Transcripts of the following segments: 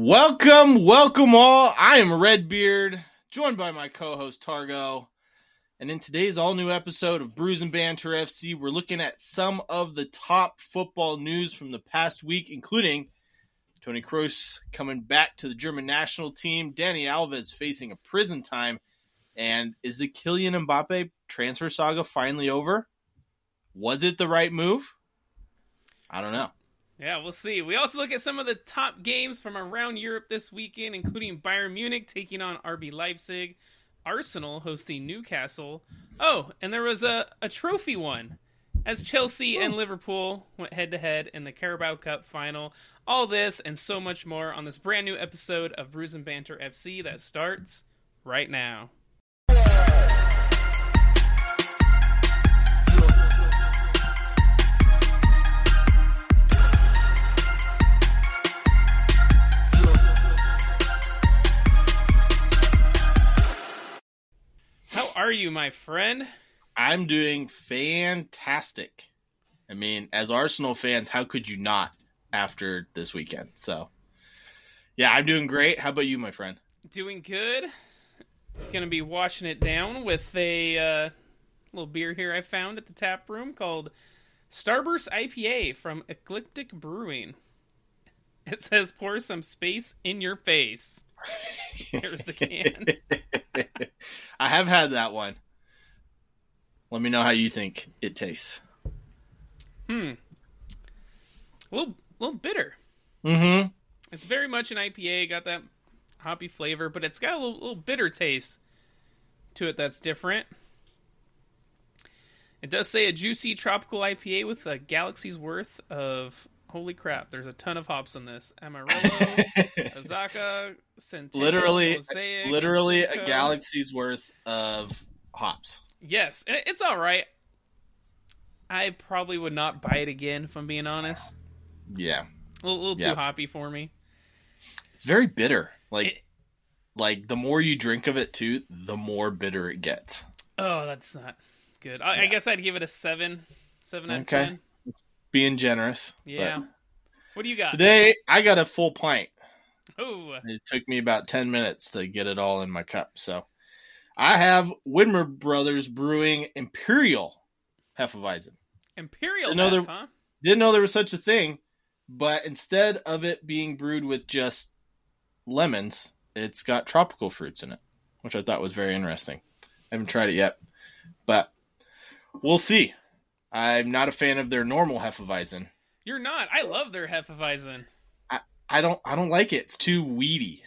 Welcome, welcome all. I am Redbeard, joined by my co-host Targo. And in today's all-new episode of Brews and Banter FC, we're looking at some of the top football news from the past week, including Toni Kroos coming back to the German national team, Dani Alves facing a prison time, and is the Kylian Mbappe transfer saga finally over? Was it the right move? I don't know. Yeah, we'll see. We also look at some of the top games from around Europe this weekend, including Bayern Munich taking on RB Leipzig, Arsenal hosting Newcastle. Oh, and there was a, a trophy one as Chelsea and Liverpool went head to head in the Carabao Cup final. All this and so much more on this brand new episode of Brews and Banter FC that starts right now. Are you, my friend? I'm doing fantastic. I mean, as Arsenal fans, how could you not after this weekend? So, yeah, I'm doing great. How about you, my friend? Doing good. Gonna be washing it down with a uh, little beer here I found at the tap room called Starburst IPA from Ecliptic Brewing. It says pour some space in your face. Here's the can. I have had that one. Let me know how you think it tastes. Hmm. A little, little bitter. Mm-hmm. It's very much an IPA. Got that hoppy flavor, but it's got a little, little bitter taste to it that's different. It does say a juicy tropical IPA with a galaxy's worth of. Holy crap! There's a ton of hops in this. Amarillo, Azacca, Centennial, literally, Mosaic, literally a galaxy's worth of hops. Yes, it's all right. I probably would not buy it again, if I'm being honest. Yeah, A little, little Yeah. too hoppy for me. it's very bitter. Like, It- like the more you drink of it, too, the more bitter it gets. Oh, that's not good. I, I guess I'd give it a seven, seven out of Okay. ten. Being generous. Yeah. What do you got? Today I got a full pint. Oh, It took me about 10 minutes to get it all in my cup. So I have Widmer Brothers Brewing Imperial Hefeweizen. Imperial Another- Hef, huh? Didn't know there was such a thing, but instead of it being brewed with just lemons, it's got tropical fruits in it, which I thought was very interesting. I haven't tried it yet, but we'll see. I'm not a fan of their normal Hefeweizen. You're not. I love their Hefeweizen. I don't I don't like it. It's too weedy.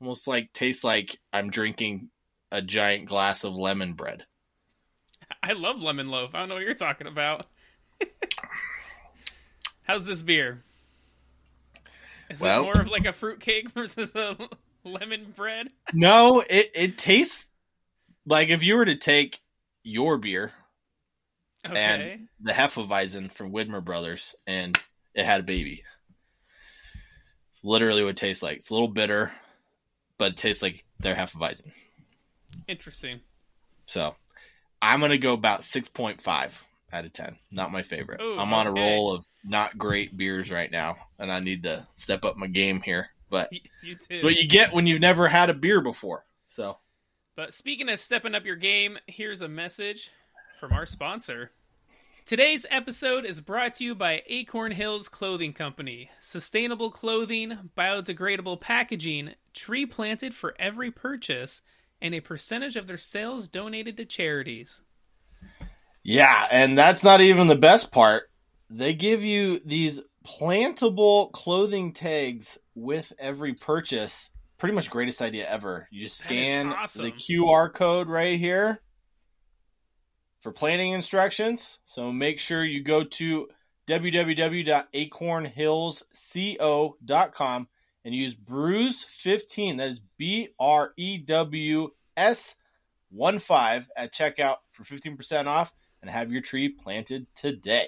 Almost like tastes like I'm drinking a giant glass of lemon bread. I love lemon loaf. I don't know what you're talking about. How's this beer? Is Well- it more of like a fruit cake versus a lemon bread? No, it it tastes like if you were to take your beer, Okay. And- the Hefeweizen from Widmer Brothers, and it had a baby. It's literally what it tastes like. It's a little bitter, but it tastes like their Hefeweizen. Interesting. So I'm gonna go about six point five out of ten. Not my favorite. Ooh, I'm on a roll of not great beers right now, and I need to step up my game here. But Y- You too. it's what you get when you've never had a beer before. So But speaking of stepping up your game, here's a message from our sponsor. Today's episode is brought to you by Acorn Hills Clothing Company. Sustainable clothing, biodegradable packaging, tree planted for every purchase, and a percentage of their sales donated to charities. yeah, and that's not even the best part. They give you these plantable clothing tags with every purchase. Pretty much greatest idea ever. You just scan awesome. the QR code right here for planting instructions. So make sure you go to www.acornhillsco.com and use Brews15. That is B R E W S 1 5 at checkout for 15% off and have your tree planted today.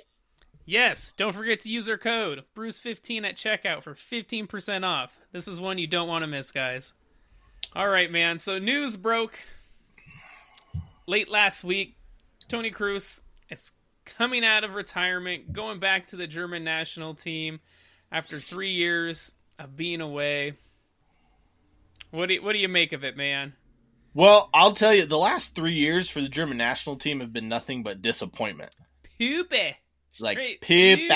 Yes, don't forget to use our code Brews15 at checkout for 15% off. This is one you don't want to miss, guys. All right, man. So news broke late last week. Toni Kroos is coming out of retirement, going back to the German national team after three years of being away. What do you, what do you make of it, man? Well, I'll tell you, the last three years for the German national team have been nothing but disappointment. Poopy. Like poopy.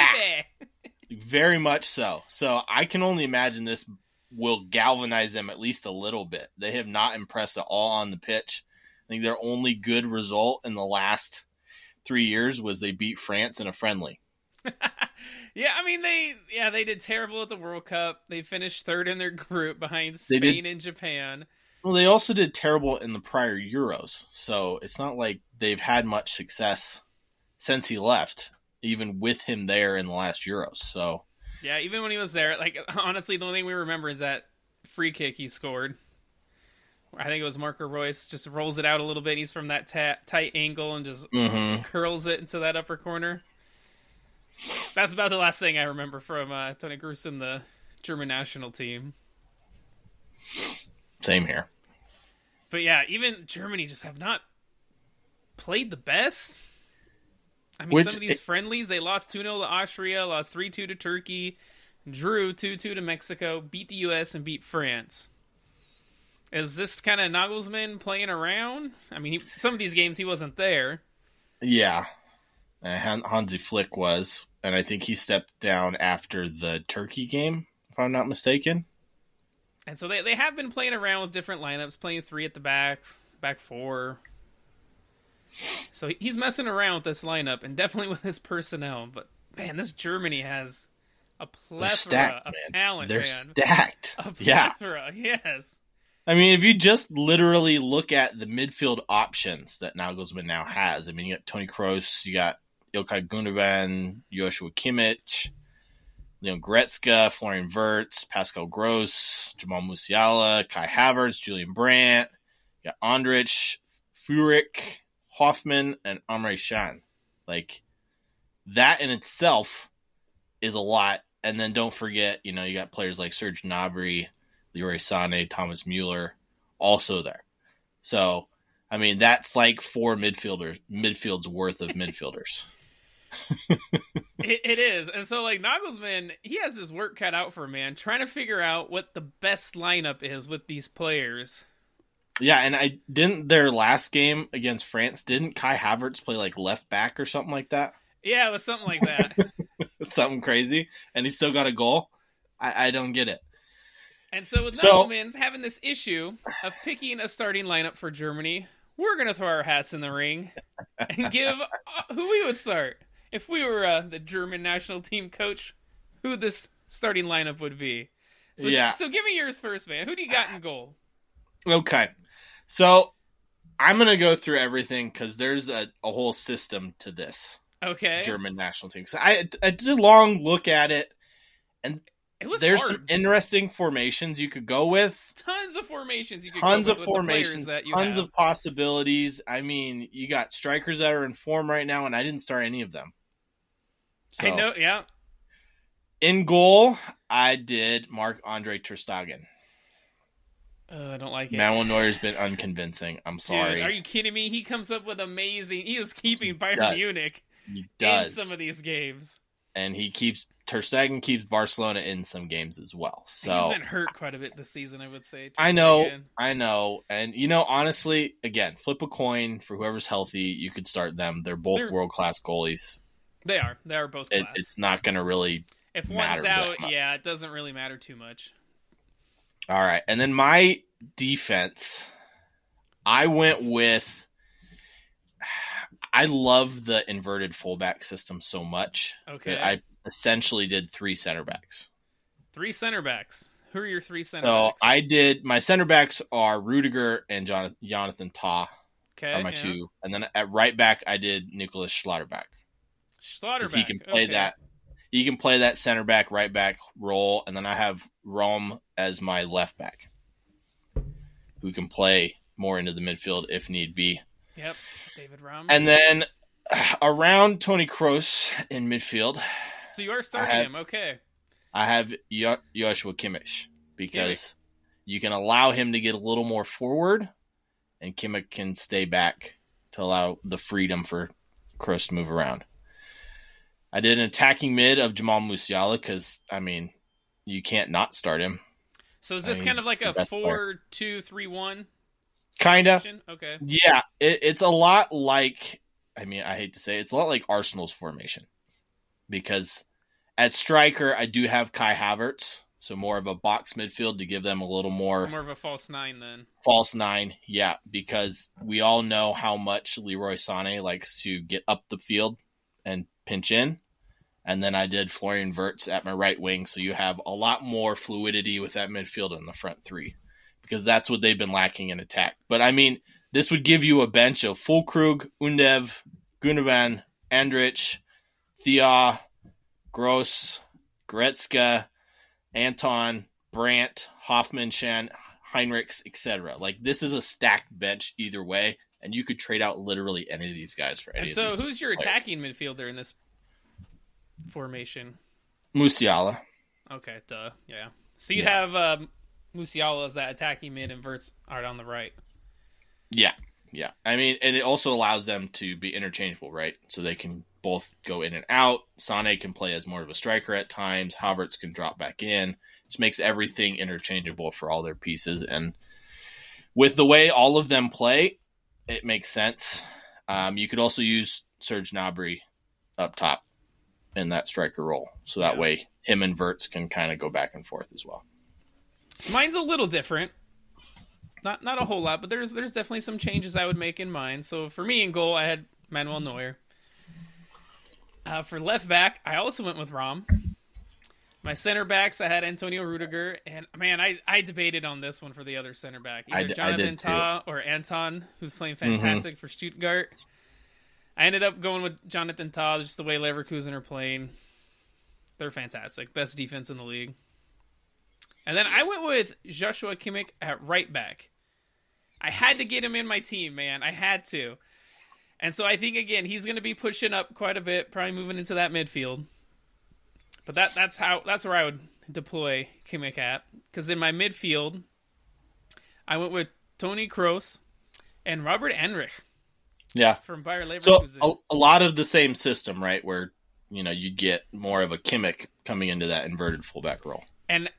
Very much so. So I can only imagine this will galvanize them at least a little bit. They have not impressed at all on the pitch. I think their only good result in the last three years was they beat France in a friendly. yeah, I mean they yeah they did terrible at the World Cup. They finished third in their group behind Spain did- and Japan. Well, they also did terrible in the prior Euros. So it's not like they've had much success since he left, even with him there in the last Euros. So Yeah, even when he was there, like honestly, the only thing we remember is that free kick he scored. I think it was Marco Reus just rolls it out a little bit. He's from that ta- tight angle and just mhm. curls it into that upper corner. That's about the last thing I remember from uh, Tony Gruson, the German national team. same here. But yeah, even Germany just have not played the best. I mean, Which- some of these friendlies, they lost 2 0 to Austria, lost 3 2 to Turkey, drew 2 2 to Mexico, beat the U.S., and beat France. Is this kind of Nagelsmann playing around? I mean, he, some of these games he wasn't there. Yeah. Uh, Hansi Flick was, and I think he stepped down after the Turkey game, if I'm not mistaken. And so they, they have been playing around with different lineups, playing three at the back, back four. So he's messing around with this lineup and definitely with his personnel. But man, this Germany has a plethora stacked, of man. talent, They're man. stacked. A Yeah. plethora, yes. I mean, if you just literally look at the midfield options that Nagelsmann now has, I mean, you got Toni Kroos, you got Ilkay Gundogan, Joshua Kimmich, Leon Goretzka, Florian Wirtz, Pascal Gross, Jamal Musiala, Kai Havertz, Julian Brandt, you got Andrich, Furyk, Hofmann, and Emre Can. Like, that in itself is a lot. And then don't forget, you know, you got players like Serge Gnabry, Leroy Sané, Thomas Mueller, also there. So, I mean, that's like four midfielders, midfield's worth of midfielders. It, it is. And so, like, Nagelsmann, he has his work cut out for him, man, trying to figure out what the best lineup is with these players. Yeah, and I didn't their last game against France. Didn't Kai Havertz play like left back or something like that? Yeah, it was something like that. something crazy, and he still got a goal. I, I don't get it. And so with So- Nagelsmann's having this issue of picking a starting lineup for Germany, we're gonna throw our hats in the ring and give uh, who we would start if we were uh, the German national team coach. Who this starting lineup would be? So, Yeah. So give me yours first, man. Who do you got in goal? Okay, so I'm gonna go through everything because there's a, a whole system to this Okay. German national team. 'Cause I I did a long look at it. It was There's hard. some interesting formations you could go with. tons of formations. You could tons go of with, with the players formations, tons have. of possibilities. I mean, you got strikers that are in form right now, and I didn't start any of them. So I know. Yeah. in goal, I did Marc-André ter Stegen. Uh, I don't like it. Manuel Neuer's been unconvincing. I'm sorry. Dude, are you kidding me? He comes up with amazing. He is keeping Bayern does. Munich he in does, some of these games. and he keeps ter Stegen keeps Barcelona in some games as well. So He's been hurt quite a bit this season, I would say. I know. I know, and you know, honestly, again, flip a coin for whoever's healthy. You could start them. They're both They're- world class goalies. They are. They are both It, class. it's not going to really if matter one's out, yeah, it doesn't really matter too much. All right. And then my defense, I went with. I love the inverted fullback system so much. Okay. I essentially did three center backs. Three center backs. Who are your three center So backs? I did my center backs are Rudiger and Jonathan, Jonathan Tah okay, are my yeah. two, and then at right back I did Nicholas Schlotterback because Schlotterbeck. he can play okay. that. He can play that center back, right back role, and then I have Raum as my left back, who can play more into the midfield if need be. Yep. David Raum. And then around Toni Kroos in midfield, so you are starting have- him. Okay. I have Jo- Joshua Kimmich because you can allow him to get a little more forward, and Kimmich can stay back to allow the freedom for Kroos to move around. I did an attacking mid of Jamal Musiala because I mean, you can't not start him. So is this I kind of like a four two three one? Kinda. Okay. Yeah, it, it's a lot like. I mean, I hate to say it, it's a lot like Arsenal's formation because at striker I do have Kai Havertz, so more of a box midfield to give them a little more So more of a false nine then. false nine. Yeah, because we all know how much Leroy Sané likes to get up the field and pinch in. And then I did Florian Wirtz at my right wing, so you have a lot more fluidity with that midfield in the front three, because that's what they've been lacking in attack. But I mean, this would give you a bench of Füllkrug, Undav, Gundogan, Andrich, Thea, Gross, Goretzka, Anton, Brandt, Hofmann, Can, Henrichs, etc. Like this is a stacked bench either way, and you could trade out literally any of these guys for any And so who's your players. attacking midfielder in this formation? Musiala. Okay, duh. Yeah. So you'd Yeah. have um, Musiala as that attacking mid and Wirtz are on the right. Yeah, yeah. I mean, and it also allows them to be interchangeable, right? So they can both go in and out. Sane can play as more of a striker at times. Havertz can drop back in. Just makes everything interchangeable for all their pieces. And with the way all of them play, it makes sense. Um, you could also use Serge Gnabry up top in that striker role, so that Yeah. way him and Wirtz can kind of go back and forth as well. So mine's a little different. Not not a whole lot, but there's there's definitely some changes I would make in mine. So for me in goal, I had Manuel Neuer. Uh, for left back, I also went with Raum. My center backs, I had Antonio Rudiger, and man, I, I debated on this one for the other center back, either d- I Jonathan too. Mm-hmm. Tah or Anton, who's playing fantastic for Stuttgart. I ended up going with Jonathan Tah, just the way Leverkusen are playing. They're fantastic, best defense in the league. And then I went with Joshua Kimmich at right back. I had to get him in my team, man. I had to. And so I think again he's going to be pushing up quite a bit, probably moving into that midfield. But that that's how that's where I would deploy Kimmich at because in my midfield, I went with Toni Kroos and Robert Andrich Yeah, from Bayer So Leverkusen. a, a lot of the same system, right? Where you know you get more of a Kimmich coming into that inverted fullback role. And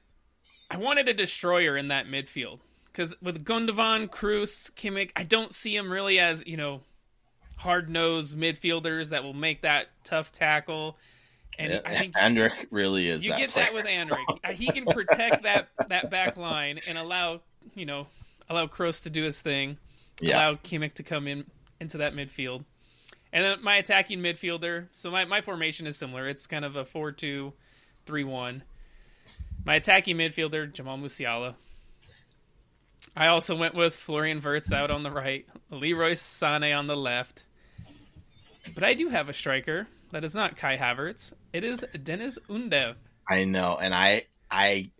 I wanted a destroyer in that midfield because with Gundogan, Kroos, Kimmich, I don't see them really as you know hard nosed midfielders that will make that tough tackle. And Yeah, I think Andrich really is. you that get player. that with Andrich. Uh, He can protect that that back line and allow you know allow Kroos to do his thing, Yeah, allow Kimmich to come in into that midfield. And then my attacking midfielder. So my, my formation is similar. It's kind of a 4 2 3 1. My attacking midfielder, Jamal Musiala. I also went with Florian Wirtz out on the right, Leroy Sané on the left. But I do have a striker that is not Kai Havertz. It is Deniz Undav. I know, and I I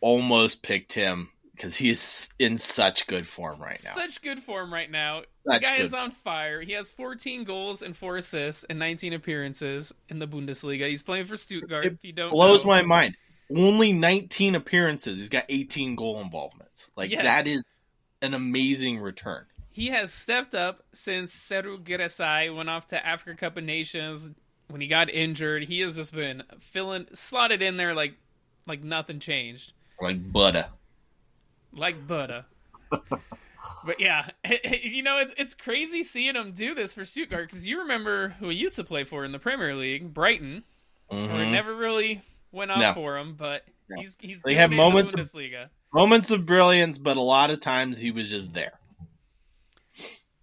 almost picked him because he is in such good form right now. Such good form right now. Such the guy is on fire. He has 14 goals and 4 assists and 19 appearances in the Bundesliga. He's playing for Stuttgart. It if you don't Blows know. my mind. Only 19 appearances. He's got 18 goal involvements. Like Yes. that is an amazing return. He has stepped up since Serhou Guirassy went off to Africa Cup of Nations when he got injured. He has just been filling slotted in there like like nothing changed. Like butter. Like butter. but yeah, you know it, it's crazy seeing him do this for Stuttgart because you remember who he used to play for in the Premier League, Brighton. Mhm. never really went off No. for him, but No. he's he's They have moments of- the Bundesliga. Moments of brilliance, but a lot of times he was just there.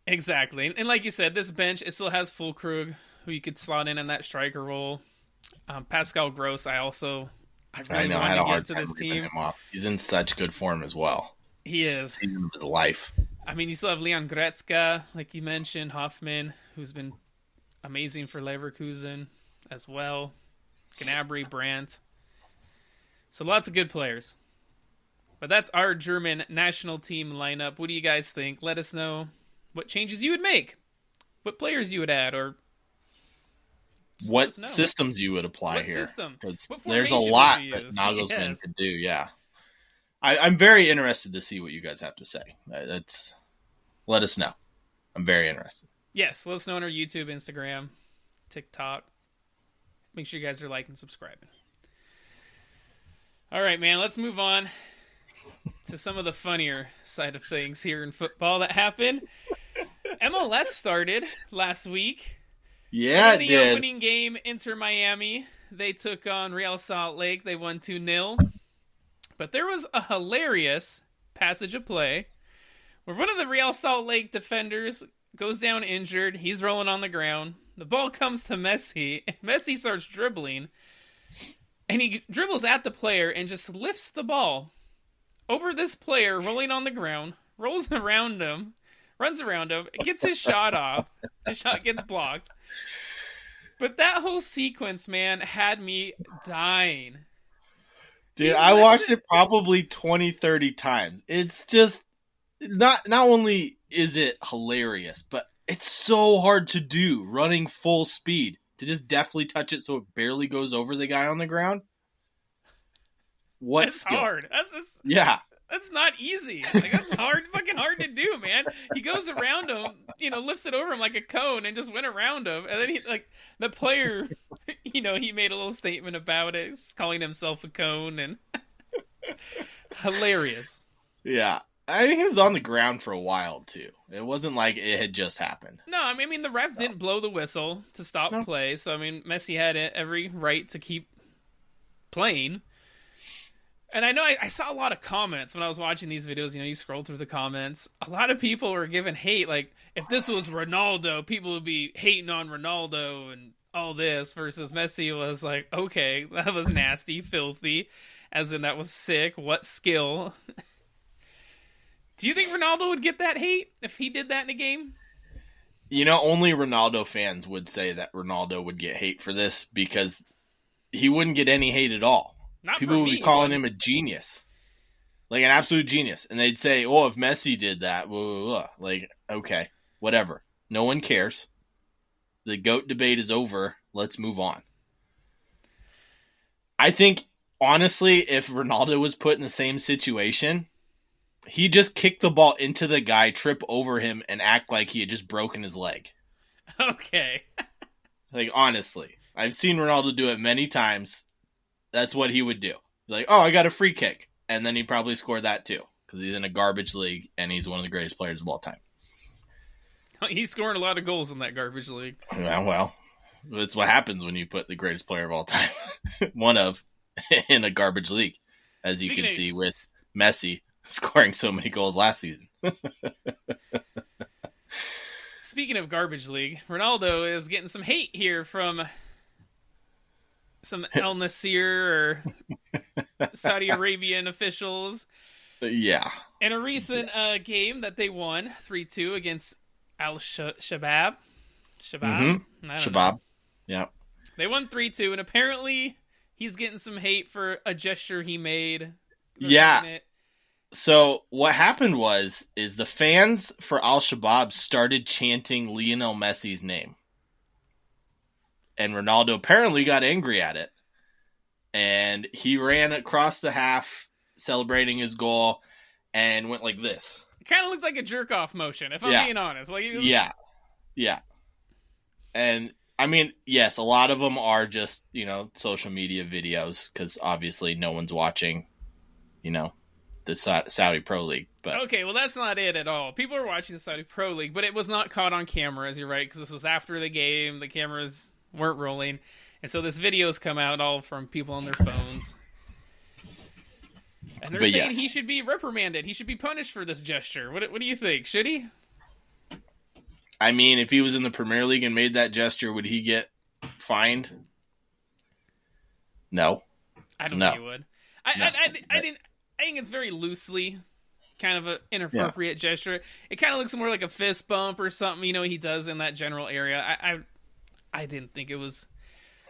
Exactly, and, like you said, this bench it still has Füllkrug, who you could slot in in that striker role. Um, Pascal Gross, I also I really I know. I had a hard to time this team. him off. He's in such good form as well. He is. Season of his life. I mean, you still have Leon Gretzka, like you mentioned, Hofmann, who's been amazing for Leverkusen as well. Gnabry, Brandt. So lots of good players. But that's our German national team lineup. What do you guys think? Let us know what changes you would make, what players you would add, or What systems you would apply What here? system? 'Cause What there's a lot that? Nagelsmann Yes. could do. Yeah, I, I'm very interested to see what you guys have to say. Uh, That's let us know. I'm very interested. Yes, let us know on our YouTube, Instagram, TikTok. Make sure you guys are liking and subscribing. All right, man, let's move on. to some of the funnier side of things here in football that happened. MLS started last week. Yeah, in the did. opening game, Inter Miami, they took on Real Salt Lake. They won 2 0. But there was a hilarious passage of play where one of the Real Salt Lake defenders goes down injured. He's rolling on the ground. The ball comes to Messi. Messi starts dribbling. And he dribbles at the player and just lifts the ball over this player rolling on the ground, rolls around him, runs around him, gets his shot off. The shot gets blocked. But that whole sequence, man, had me dying. Dude, I watched it- it probably 20, 30 times. It's just not not only is it hilarious, but it's so hard to do running full speed to just deftly touch it so it barely goes over the guy on the ground. What That's skill? hard. That's just, Yeah. that's not easy. Like that's hard, fucking hard to do, man. He goes around him, you know, lifts it over him like a cone and just went around him. And then he like the player, you know, he made a little statement about it, calling himself a cone and hilarious. Yeah. I think he was on the ground for a while too. It wasn't like it had just happened. No, I mean, I mean the ref didn't blow the whistle to stop No. play, so I mean Messi had every right to keep playing. And I know I, I saw a lot of comments when I was watching these videos. You know, you scroll through the comments. A lot of people were giving hate. Like, if this was Ronaldo, people would be hating on Ronaldo and all this. Versus Messi was like, okay, that was nasty, filthy, as in that was sick. What skill? Do you think Ronaldo would get that hate if he did that in a game? You know, only Ronaldo fans would say that Ronaldo would get hate for this because he wouldn't get any hate at all. Not People would be calling him a genius, like an absolute genius, and they'd say, "Oh, if Messi did that, blah, blah, blah." like okay, whatever. No one cares. The goat debate is over. Let's move on. I think honestly, if Ronaldo was put in the same situation, he just kicked the ball into the guy, trip over him, and act like he had just broken his leg. Okay. Like honestly, I've seen Ronaldo do it many times. That's what he would do. Like, oh, I got a free kick, and then he'd probably scored that too because he's in a garbage league and he's one of the greatest players of all time. He's scoring a lot of goals in that garbage league. Yeah, well, that's what happens when you put the greatest player of all time, one of, in a garbage league, as you can of- see with Messi scoring so many goals last season. Speaking of garbage league, Ronaldo is getting some hate here from some Al Nassr or Saudi Arabian officials yeah, in a recent uh, game that they won 3-2 against Al Shabab. Shabab? Mhm. I don't know. Shabab. Yeah, They won 3-2 and apparently he's getting some hate for a gesture he made. Yeah. It. So what happened was is the fans for Al Shabaab started chanting Lionel Messi's name. And Ronaldo apparently got angry at it. And he ran across the half celebrating his goal and went like this. It kind of looks like a jerk off motion if I'm Yeah. being honest. Like was- Yeah. Yeah. And I mean, yes, a lot of them are just, you know, social media videos cuz obviously no one's watching, you know, the Saudi Pro League. But Okay, well that's not it at all. People are watching the Saudi Pro League, but it was not caught on camera, as you're right, because this was after the game. The cameras weren't rolling, and so this video's come out all from people on their phones. And they're But saying yes. he should be reprimanded. He should be punished for this gesture. What, what do you think? Should he? I mean, if he was in the Premier League and made that gesture, would he get fined? No. I don't No. think he would. I, No. I, I, I didn't. I think it's very loosely kind of an inappropriate gesture. It kind of looks more like a fist bump or something. You know, he does in that general area. I, I, I didn't think it was.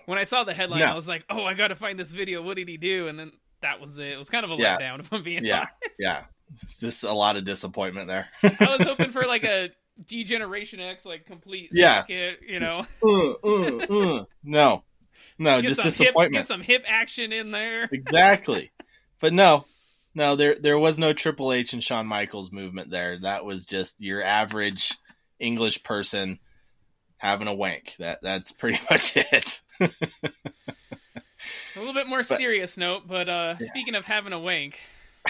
When I saw the headline, No. I was like, "Oh, I got to find this video. What did he do?" And then that was it. It was kind of a Yeah. letdown, if I'm being Yeah. honest. Yeah. It's just a lot of disappointment there. I was hoping for like a D-Generation X, like complete Yeah. circuit, you know, Uh, uh, uh. No. No, get just some hip, disappointment. get some hip action in there. exactly. But no, no, there there was no Triple H and Shawn Michaels movement there. That was just your average English person having a wank. That that's pretty much it. A little bit more serious note, but uh, Yeah. speaking of having a wank,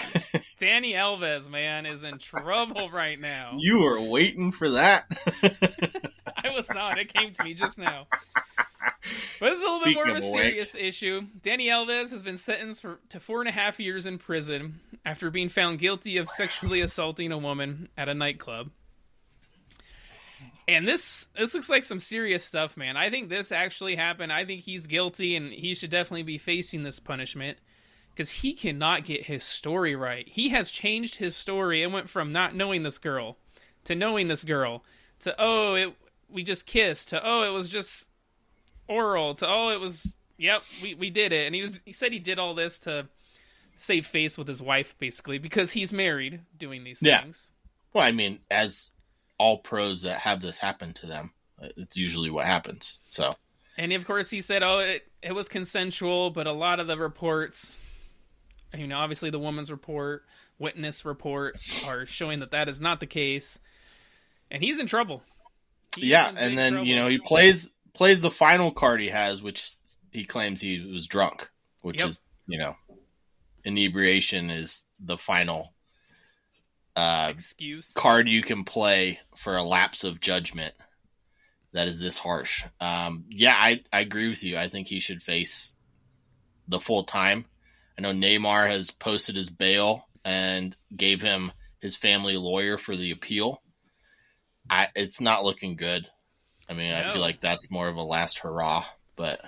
Dani Alves, man, is in trouble right now. You were waiting for that. I was not. It came to me just now. But this is a little Speaking bit more of a of which. serious issue. Dani Alves has been sentenced for, to four and a half years in prison after being found guilty of sexually assaulting a woman at a nightclub. And this this looks like some serious stuff, man. I think this actually happened. I think he's guilty, and he should definitely be facing this punishment because he cannot get his story right. He has changed his story. and went from not knowing this girl to knowing this girl to oh, it we just kissed to oh, it was just oral to oh, it was yep, we we did it. And he was he said he did all this to save face with his wife basically because he's married doing these Yeah. things. well, I mean, as all pros that have this happen to them, uh, it's usually what happens. So And of course, he said, "Oh, it, it was consensual," but a lot of the reports, you know, obviously the woman's report, witness reports, are showing that that is not the case, and he's in trouble. Yeah, in and then trouble. you know he plays plays the final card he has, which he claims he was drunk, which Yep. is you know inebriation is the final uh, excuse. card you can play for a lapse of judgment that is this harsh. Um, yeah, I, I agree with you. I think he should face the full time. I know Neymar has posted his bail and gave him his family lawyer for the appeal. I it's not looking good. I mean, I feel like that's more of a last hurrah, but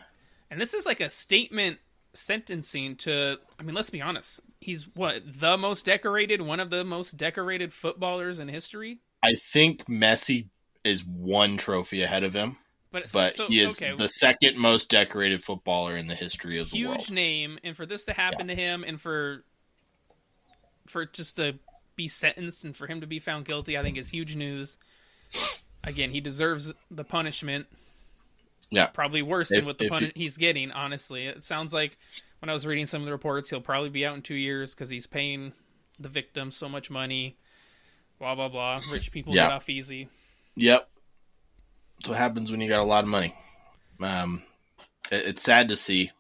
And this is like a statement sentencing to. I mean, let's be honest. He's what the most decorated, one of the most decorated footballers in history. I think Messi is one trophy ahead of him, But but so, he is okay, the second most decorated footballer in the history of the world. huge name and for this to happen to him and for for just to be sentenced and for him to be found guilty i think is huge news again he deserves the punishment Yeah. probably worse than what the if punish he's getting honestly it sounds like when i was reading some of the reports he'll probably be out in two years because he's paying the victim so much money blah blah blah rich people Yeah. get off easy Yep. That's what happens when you got a lot of money. Um, it- it's sad to see,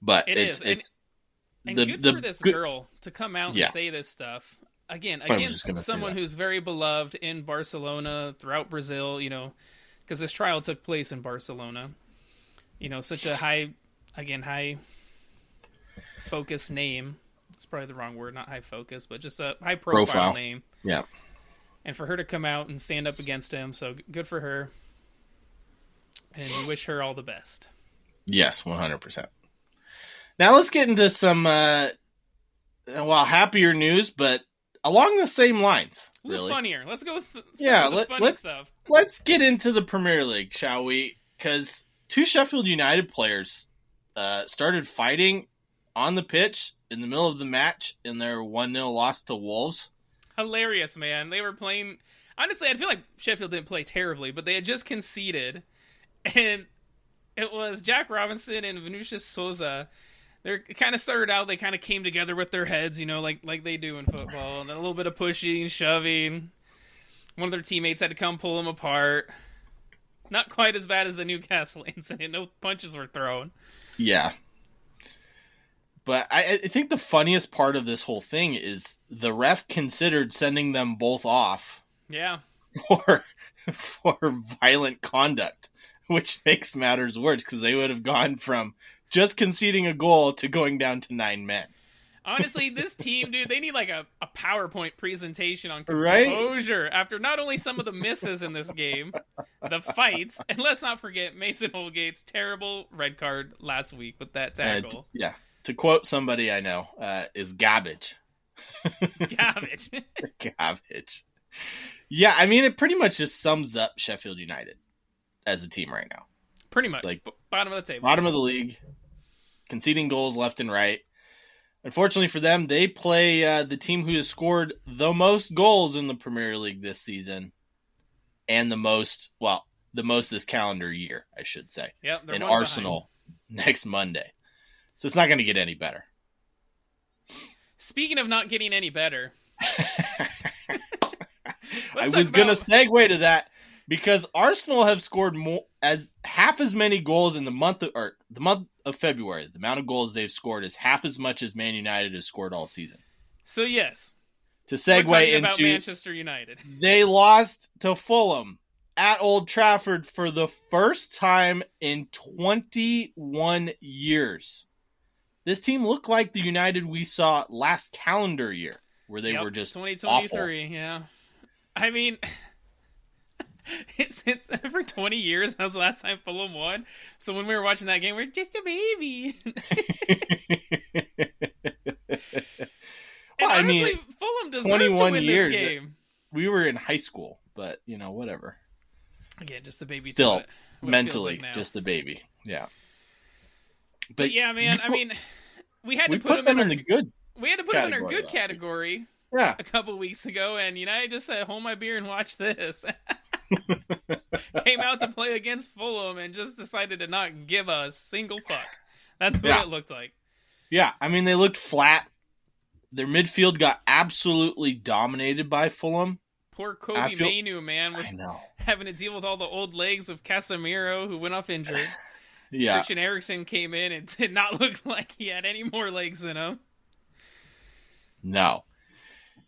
but It it's is, it's And the good the for this good- girl to come out Yeah. and say this stuff again against just gonna say someone who's very beloved in Barcelona throughout Brazil. You know, because this trial took place in Barcelona. You know, such a high, again, high focus name. It's probably the wrong word, not high focus, but just a high profile, Profile. name. Yeah. And for her to come out and stand up against him, so good for her. And we wish her all the best. yes, one hundred percent. Now let's get into some uh, well happier news, but along the same lines. A little Really, funnier. Let's go with some Yeah, let- funny let's- stuff. let's get into the Premier League, shall we? Because two Sheffield United players uh, started fighting on the pitch in the middle of the match in their one 0 loss to Wolves. hilarious, man. They were playing. Honestly, I feel like Sheffield didn't play terribly, but they had just conceded, and it was Jack Robinson and Vinicius Souza. They kind of started out. They kind of came together with their heads, you know, like like they do in football, and then a little bit of pushing, shoving. One of their teammates had to come pull them apart. Not quite as bad as the Newcastle incident. No punches were thrown. Yeah. But I, I think the funniest part of this whole thing is the ref considered sending them both off Yeah, for for violent conduct, which makes matters worse because they would have gone from just conceding a goal to going down to nine men. Honestly, this team, dude, they need like a, a PowerPoint presentation on Right? composure after not only some of the misses in this game, the fights, and let's not forget Mason Holgate's terrible red card last week with that And tackle. yeah, to quote somebody I know, uh, is garbage. Garbage. garbage. Yeah, I mean, it pretty much just sums up Sheffield United as a team right now. Pretty much. Like- bottom of the table. bottom of the league, conceding goals left and right. Unfortunately for them, they play uh, the team who has scored the most goals in the Premier League this season, and the most well, the most this calendar year, I should say. Yep, in Arsenal next Monday. So it's not going to get any better. Speaking of not getting any better, I was going to segue to that because Arsenal have scored more as half as many goals in the month of or the month of February. The amount of goals they've scored is half as much as Man United has scored all season. So yes, To segue about into Manchester United. they lost to Fulham at Old Trafford for the first time in 21 years. This team looked like the United we saw last calendar year, where they Yep, were just 2023. Yeah, I mean, it's, it's for 20 years. That was the last time Fulham won. So when we were watching that game, we are just a baby. Well, I mean, Fulham deserved 21 to win years, this game. we were in high school, but you know, whatever. Again, just a baby. Still, it- what it feels Mentally, like just a baby. Yeah. But yeah, man. you I mean, we had we to put, put him them in, in our, the good. we had to put him in our category good week. category Yeah. a couple weeks ago, and United just said, "Hold my beer and watch this." Came out to play against Fulham and just decided to not give a single fuck. That's what Yeah. it looked like. Yeah, I mean they looked flat. Their midfield got absolutely dominated by Fulham. Poor Kobbie feel- Mainoo, man, was having to deal with all the old legs of Casemiro, who went off injured. Yeah, Christian Eriksen came in and did not look like he had any more legs in him. no.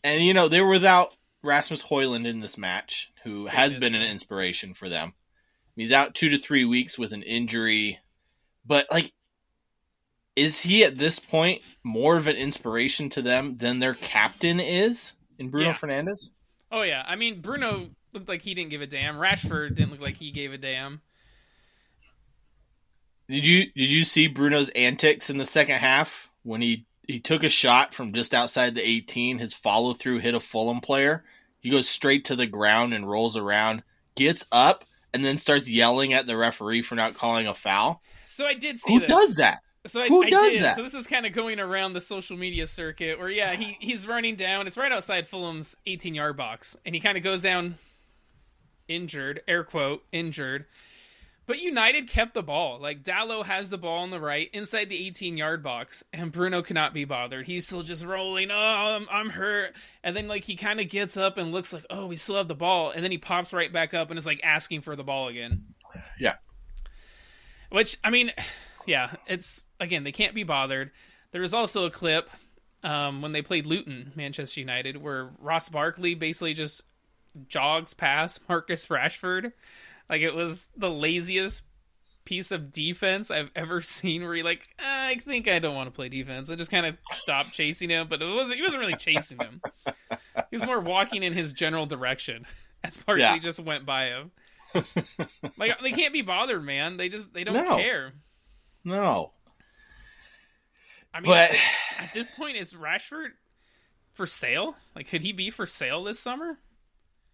And you know they were without Rasmus Højlund in this match, who has been an inspiration for them. He's out two to three weeks with an injury, but like, is he at this point more of an inspiration to them than their captain is in Bruno Yeah. Fernandes? Oh yeah, I mean Bruno looked like he didn't give a damn. Rashford didn't look like he gave a damn. Did you did you see Bruno's antics in the second half when he he took a shot from just outside the 18, his follow through hit a Fulham player. He goes straight to the ground and rolls around, gets up and then starts yelling at the referee for not calling a foul. So I did see Who this. does that? So I, Who I does did. that? So this is kind of going around the social media circuit where yeah, he he's running down. It's right outside Fulham's 18 yard box, and he kind of goes down injured, air quote injured. But United kept the ball. Like Dalot has the ball on the right inside the 18 yard box, and Bruno cannot be bothered. He's still just rolling. Oh, I'm, I'm hurt. And then like he kind of gets up and looks like, oh, we still have the ball, and then he pops right back up and is like asking for the ball again. Yeah. Which I mean, yeah, it's again they can't be bothered. There was also a clip um, when they played Luton, Manchester United, where Ross Barkley basically just jogs past Marcus Rashford. Like it was the laziest piece of defense I've ever seen. Where he like, "Ah, I think I don't want to play defense. I just kind of stopped chasing him, but it wasn't. He wasn't really chasing him. He was more walking in his general direction as Barkley Yeah. just went by him. like they can't be bothered, man. They just they don't No. care. No. I mean, But at this point, is Rashford for sale? Like, could he be for sale this summer?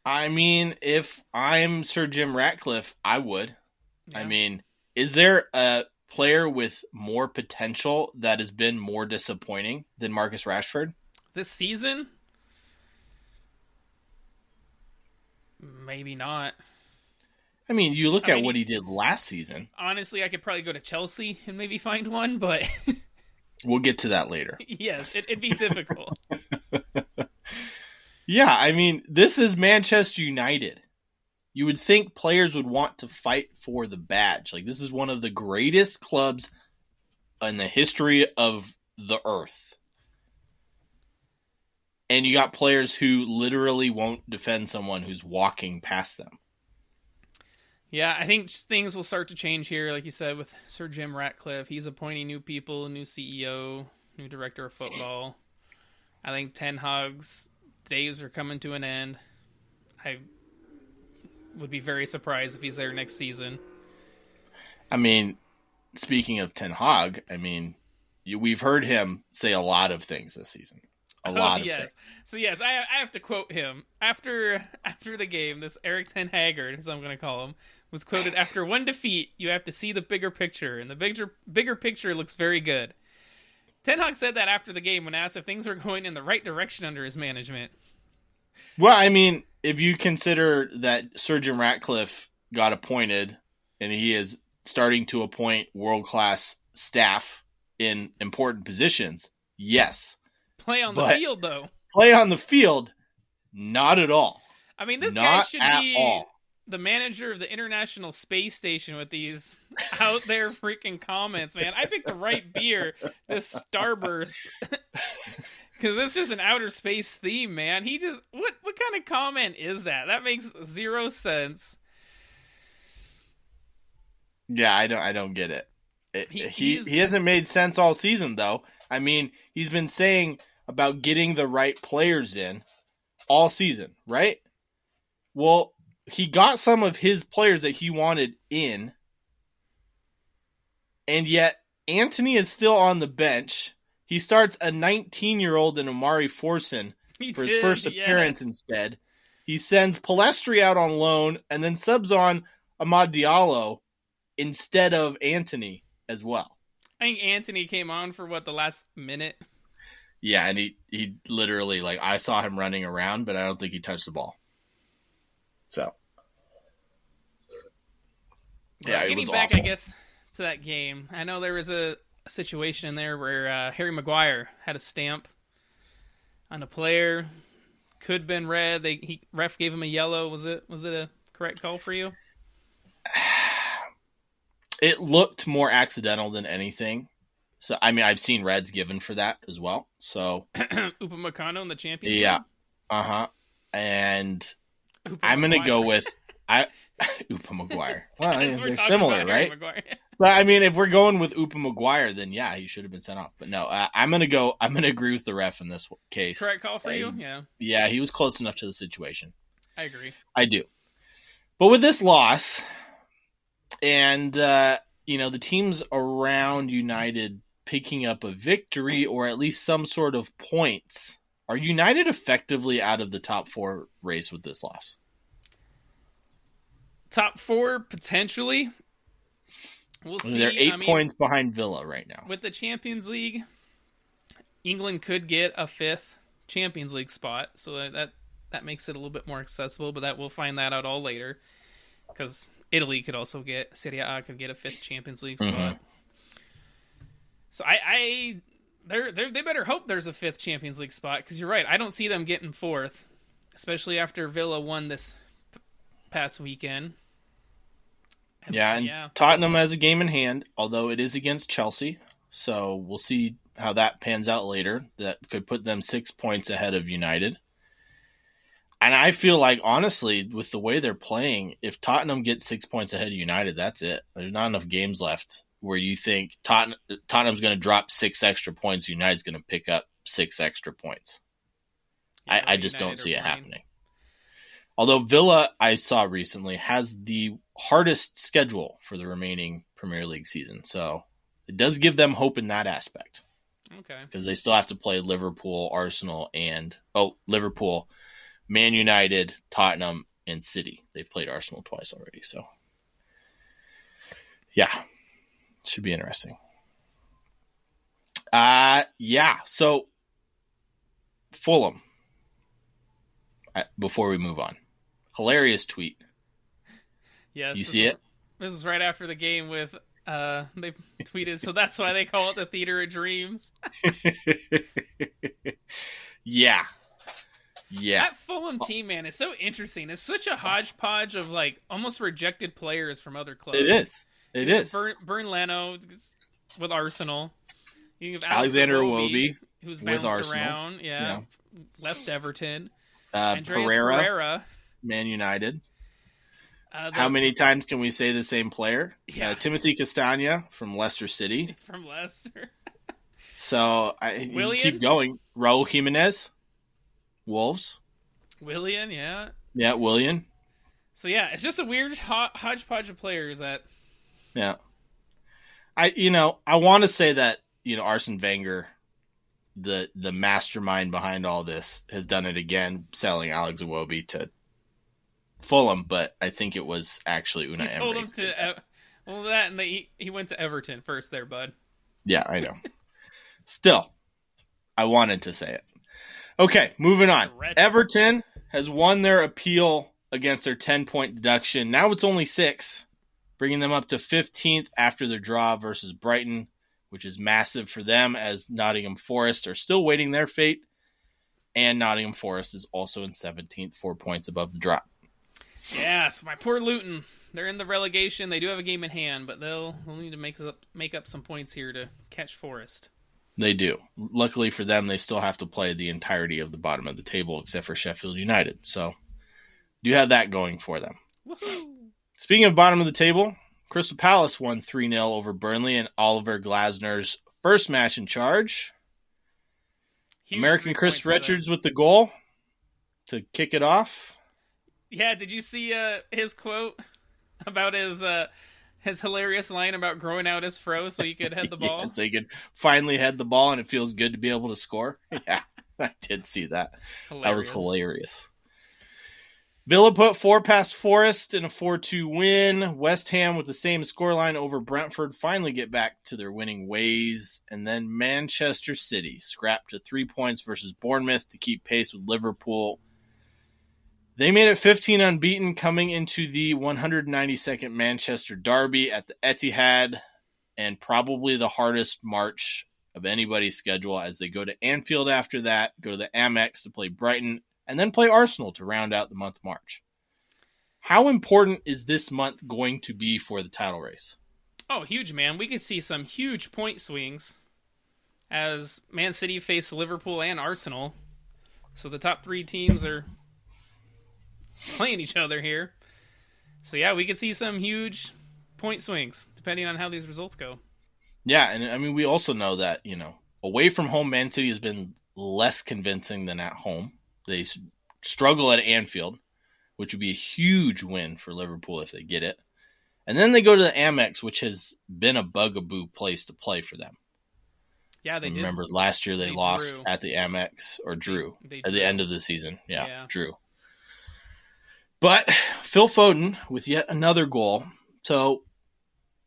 I mean, if I'm Sir Jim Ratcliffe, I would. I mean, is there a player with more potential that has been more disappointing than Marcus Rashford? this season, maybe not. I mean, you look I at mean, what he- did last season. Honestly, I could probably go to Chelsea and maybe find one, but We'll get to that later. yes, it, it'd be difficult. Yeah, I mean, this is Manchester United. You would think players would want to fight for the badge. Like, this is one of the greatest clubs in the history of the earth. And you got players who literally won't defend someone who's walking past them. yeah, I think things will start to change here, like you said, with Sir Jim Ratcliffe. He's appointing new people, new CEO, new director of football. I think Ten Hag's days are coming to an end. I would be very surprised if he's there next season. I mean, speaking of Ten Hag, I mean, you, we've heard him say a lot of things this season. A oh, lot Oh, of yes. things. So yes, I I have to quote him after after the game. This Eric Ten Haggard, as I'm going to call him, was quoted after one defeat. You have to see the bigger picture, and the bigger bigger picture looks very good. Ten Hag said that after the game when asked if things were going in the right direction under his management. Well, I mean, if you consider that Sir Jim Ratcliffe got appointed and he is starting to appoint world class staff in important positions, yes. Play on the field, though. Play on the field, not at all. I mean, this guy should be all. The manager of the International Space Station with these out there freaking comments, man. I picked the right beer, this Starburst. Cause it's just an outer space theme, man. He just what what kind of comment is that? That makes zero sense. Yeah, I don't I don't get it. it He- he he hasn't made sense all season though. I mean, he's been saying about getting the right players in all season, right? Well, he got some of his players that he wanted in, and yet Antony is still on the bench. He starts a 19 year old in Omari Forson He for his first yes. appearance instead. He sends Pellistri out on loan and then subs on Amad Diallo instead of Antony as well. I think Antony came on for what the last minute. Yeah, and he he literally like I saw him running around, but I don't think he touched the ball. So yeah, it getting back, I guess, to that game. I know there was a, a situation in there where uh, Harry Maguire had a stamp on a player. Could been red. They he ref gave him a yellow. Was it was it a correct call for you? it looked more accidental than anything. So I mean, I've seen reds given for that as well. So Upamecano in the Champions yeah, uh huh. And Upa I'm gonna go with I Upa Maguire. Well, As yeah, they're similar, right? But I mean, if we're going with Upa Maguire, then yeah, he should have been sent off. But no, uh, I'm gonna go. I'm gonna agree with the ref in this case. correct call for I- you? Yeah, Yeah, he was close enough to the situation. I agree. I do. But with this loss, and uh, you know the teams around United picking up a victory or at least some sort of points, are United effectively out of the top four race with this loss? Top four potentially. We'll see. they're eight I mean, points behind Villa right now. with the Champions League, England could get a fifth Champions League spot, so that that, makes it a little bit more accessible. But that we'll find that out all later, because Italy could also get Serie A could get a fifth Champions League spot. Mhm. So I, I they're, they're they better hope there's a fifth Champions League spot because you're right. I don't see them getting fourth, especially after Villa won this p- past weekend. Yeah, and yeah. Tottenham has a game in hand, although it is against Chelsea. So we'll see how that pans out later. That could put them six points ahead of United. And I feel like, honestly, with the way they're playing, if Tottenham gets six points ahead of United, that's it. There's not enough games left where you think Tottenham, Tottenham's going to drop six extra points, United's going to pick up six extra points. Yeah, I, I just don't see it playing. happening. Although Villa, I saw recently, has the hardest schedule for the remaining Premier League season. So it does give them hope in that aspect Okay. because they still have to play Liverpool, Arsenal, and, oh, Liverpool, Man United, Tottenham, and City. They've played Arsenal twice already. So, yeah, should be interesting. Uh, yeah. So, Fulham, uh, before we move on, hilarious tweet. Yes. You see is- it? This is right after the game with uh they tweeted so that's why they call it the theater of dreams. yeah. Yeah. That Fulham team, man, is so interesting. It's such a hodgepodge of like almost rejected players from other clubs. It is. It is. Bernd, Bernd Leno with Arsenal. You have Alexander Iwobi, Iwobi who's with Arsenal. around. Yeah, left Everton. Uh, Andreas Pereira, Pereira. Man United. Uh, How many times can we say the same player? Yeah. Uh, Timothy Castagne from Leicester City. from Leicester? So I keep going. Raul Jimenez, Wolves. Willian, yeah. Yeah, William. So yeah, it's just a weird ho- hodgepodge of players that Yeah. I you know I want to say that you know Arsene Wenger, the the mastermind behind all this, has done it again, selling Alex Iwobi to Fulham, but I think it was actually Unai he sold Emery. him to. Well, that and they, he, he went to Everton first, there, bud. Yeah, I know. Still, I wanted to say it. Okay, moving on. Everton has won their appeal against their 10 point deduction. Now it's only six, bringing them up to 15th after their draw versus Brighton, which is massive for them as Nottingham Forest are still waiting their fate. And Nottingham Forest is also in 17th, four points above the drop. Yes, my poor Luton. They're in the relegation. They do have a game in hand, but they'll they'll need to make up make up some points here to catch Forest. They do. Luckily for them, they still have to play the entirety of the bottom of the table, except for Sheffield United. So, do have that going for them. Woohoo! Speaking of bottom of the table, Crystal Palace won 3 0 over Burnley in Oliver Glasner's first match in charge. Huge American Chris points for them. Richards with the goal to kick it off. Yeah, did you see uh, his quote about his uh, his hilarious line about growing out his fro so he could head the ball? Yeah, so he could finally head the ball and it feels good to be able to score. Yeah, I did see that. That was hilarious. Villa put four past Forest in a 4 2 win. West Ham, with the same scoreline over Brentford, finally get back to their winning ways. And then Manchester City scrapped to three points versus Bournemouth to keep pace with Liverpool. They made it 15 unbeaten coming into the 192nd Manchester Derby at the Etihad, and probably the hardest march of anybody's schedule as they go to Anfield after that, go to the Amex to play Brighton, and then play Arsenal to round out the month of March. How important is this month going to be for the title race? Oh, huge, man. We could see some huge point swings as Man City face Liverpool and Arsenal. So the top three teams are playing each other here. So yeah, we could see some huge point swings depending on how these results go. Yeah, and I mean we also know that you know away from home, Man City has been less convincing than at home. They struggle at Anfield, which would be a huge win for Liverpool if they get it. And then they go to the Amex, which has been a bugaboo place to play for them. Yeah, they did. Remember last year they, They lost drew. at the Amex or drew They at the end of the season. Yeah, Yeah. drew. But Phil Foden with yet another goal. So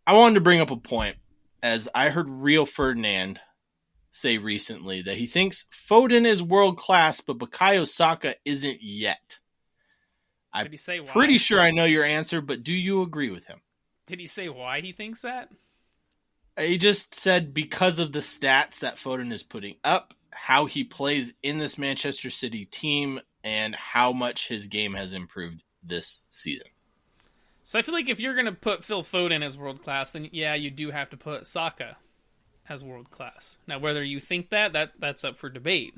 I wanted to bring up a point as I heard Rio Ferdinand say recently that he thinks Foden is world class, but Bukayo Saka isn't yet. Did he say why? Pretty sure I know your answer, but do you agree with him? Did he say why he thinks that? He just said because of the stats that Foden is putting up, how he plays in this Manchester City team, and how much his game has improved this season. So I feel like if you're gonna put Phil Foden as world class, then yeah, you do have to put Saka as world class. Now, whether you think that that that's up for debate,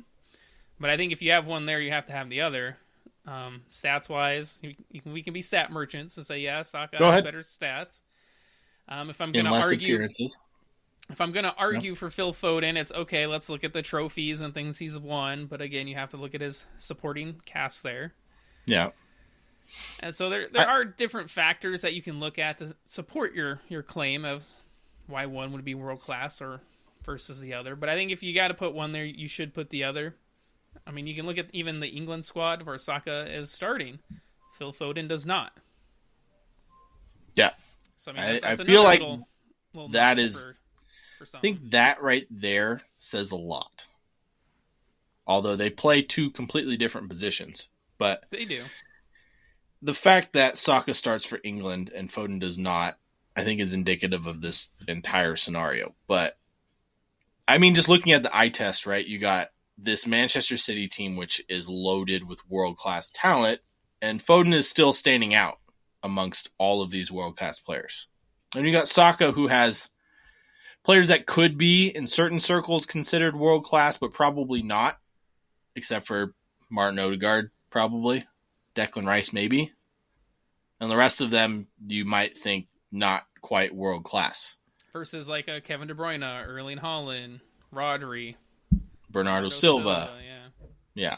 but I think if you have one there, you have to have the other. Um, stats wise, you, you can, we can be stat merchants and say yeah, Saka Go has ahead. better stats. Um, if I'm gonna argue, appearances. if I'm gonna argue for Phil Foden, it's okay. Let's look at the trophies and things he's won, but again, you have to look at his supporting cast there. Yeah. And so there there I- are different factors that you can look at to support your your claim of why one would be world class or versus the other. But I think if you got to put one there, you should put the other. I mean, you can look at even the England squad where Saka is starting. Phil Foden does not. Yeah. So I mean, I- I feel like little, little that is- for, for. I think that right there says a lot. Although they play two completely different positions. But they do. The fact that Saka starts for England and Foden does not, I think is indicative of this entire scenario. But I mean, just looking at the eye test, right? You got this Manchester City team, which is loaded with world class talent, and Foden is still standing out amongst all of these world class players. And you got Saka, who has players that could be in certain circles considered world class, but probably not, except for Martin Odegaard, probably. Declan Rice, maybe. And the rest of them, you might think not quite world class. Versus like a Kevin De Bruyne, Erling Haaland, Rodri, Bernardo Bernardo Silva. yeah. Yeah.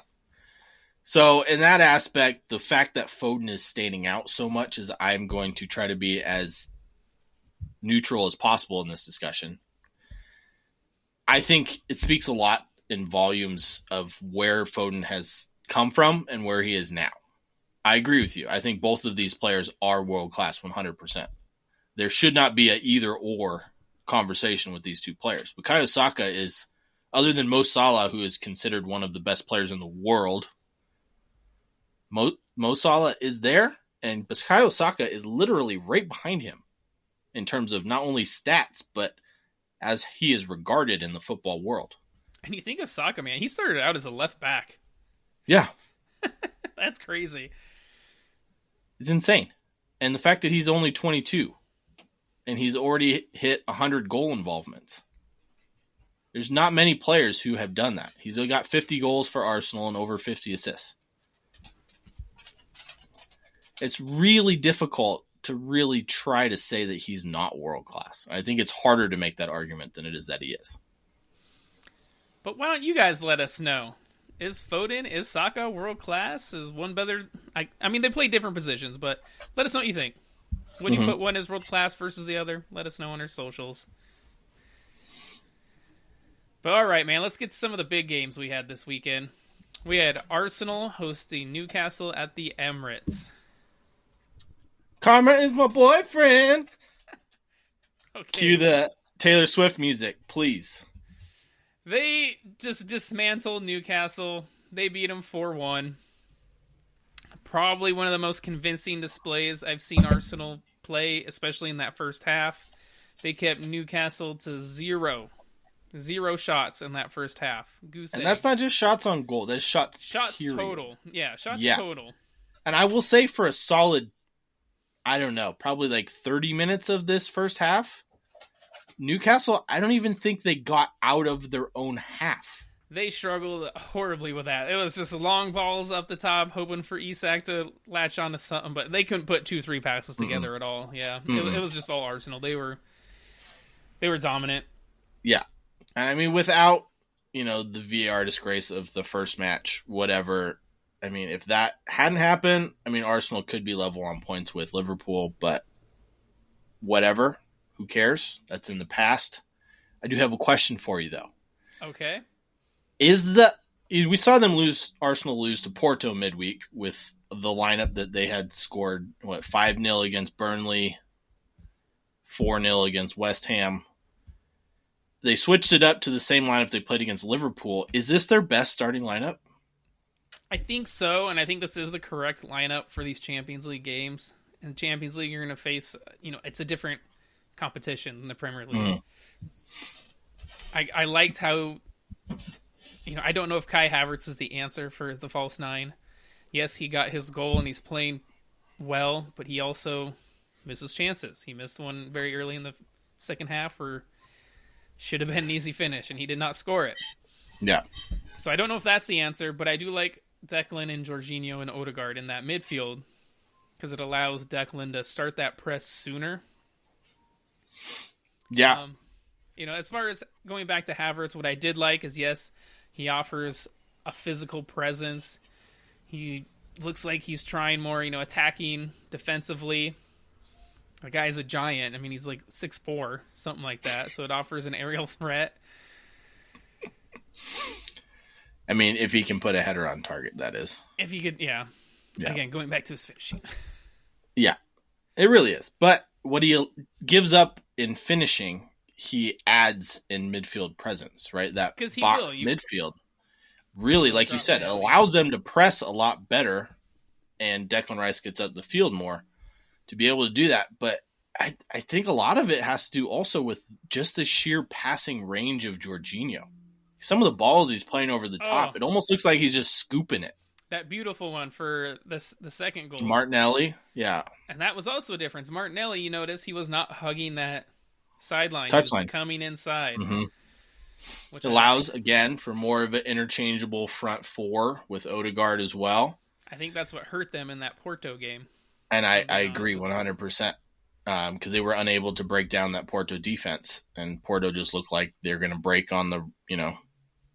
So, in that aspect, the fact that Foden is standing out so much is I'm going to try to be as neutral as possible in this discussion. I think it speaks a lot in volumes of where Foden has come from and where he is now. I agree with you. I think both of these players are world class 100%. There should not be a either or conversation with these two players. Bukayo Saka is other than Mo Salah, who is considered one of the best players in the world, Mo, Mo Salah is there, and Bukayo Saka is literally right behind him in terms of not only stats, but as he is regarded in the football world. And you think of Saka, man, he started out as a left back. Yeah. That's crazy. It's insane. And the fact that he's only 22 and he's already hit 100 goal involvements. There's not many players who have done that. He's got 50 goals for Arsenal and over 50 assists. It's really difficult to really try to say that he's not world class. I think it's harder to make that argument than it is that he is. But why don't you guys let us know? Is Foden, is Saka world class? Is one better? I, I mean, they play different positions, but let us know what you think. Would you Mhm. put one as world class versus the other? Let us know on our socials. But all right, man, let's get to some of the big games we had this weekend. We had Arsenal hosting Newcastle at the Emirates. Karma is my boyfriend. Okay. Cue the Taylor Swift music, please. They just dismantled Newcastle. They beat them 4 1. Probably one of the most convincing displays I've seen Arsenal play, especially in that first half. They kept Newcastle to zero. Zero shots in that first half. Goose And egg. that's not just shots on goal, that's shots shots period. total. Yeah, shots Yeah. total. And I will say for a solid, I don't know, probably like 30 minutes of this first half, Newcastle, I don't even think they got out of their own half. They struggled horribly with that. It was just long balls up the top, hoping for Isak to latch onto something, but they couldn't put two, three passes together at all. Yeah, it, Mm-mm. it was just all Arsenal. They were, they were dominant. Yeah, I mean, without, you know, the VAR disgrace of the first match, whatever. I mean, if that hadn't happened, I mean, Arsenal could be level on points with Liverpool, but whatever. Who cares? That's in the past. I do have a question for you, though. Okay. is the we saw them lose Arsenal lose to Porto midweek with the lineup that they had scored what 5-0 against Burnley 4-0 against West Ham they switched it up to the same lineup they played against Liverpool is this their best starting lineup I think so, and I think this is the correct lineup for these Champions League games. In Champions League, you're going to face, you know, it's a different competition in the Premier League. Mhm. I, I liked how, you know, I don't know if Kai Havertz is the answer for the false nine. Yes, he got his goal and he's playing well, but he also misses chances. He missed one very early in the second half or should have been an easy finish, and he did not score it. yeah So I don't know if that's the answer, but I do like Declan and Jorginho and Odegaard in that midfield because it allows Declan to start that press sooner. Yeah Um, you know, as far as going back to Havertz, what I did like is yes, he offers a physical presence. He looks like he's trying more, you know, attacking defensively. The guy's a giant. I mean, he's like six four, something like that. So it offers an aerial threat. I mean if he can put a header on target that is If he could, yeah. Yeah. Again, going back to his finishing. Yeah, it really is. But what he gives up in finishing, he adds in midfield presence, right? That box will. Midfield really, like you said, allows them to press a lot better, and Declan Rice gets up the field more to be able to do that. But I, I think a lot of it has to do also with just the sheer passing range of Jorginho. Some of the balls he's playing over the top, Oh. it almost looks like he's just scooping it. That beautiful one for this the second goal. Martinelli, yeah, and that was also a difference. Martinelli, you notice he was not hugging that sideline. He Touchline. coming inside. hmm Which allows again for more of an interchangeable front four with Odegaard as well. I, think that's what hurt them in that Porto game. And I, I agree with one you. hundred percent because they were unable to break down that Porto defense, and Porto just looked like they're going to break on the you know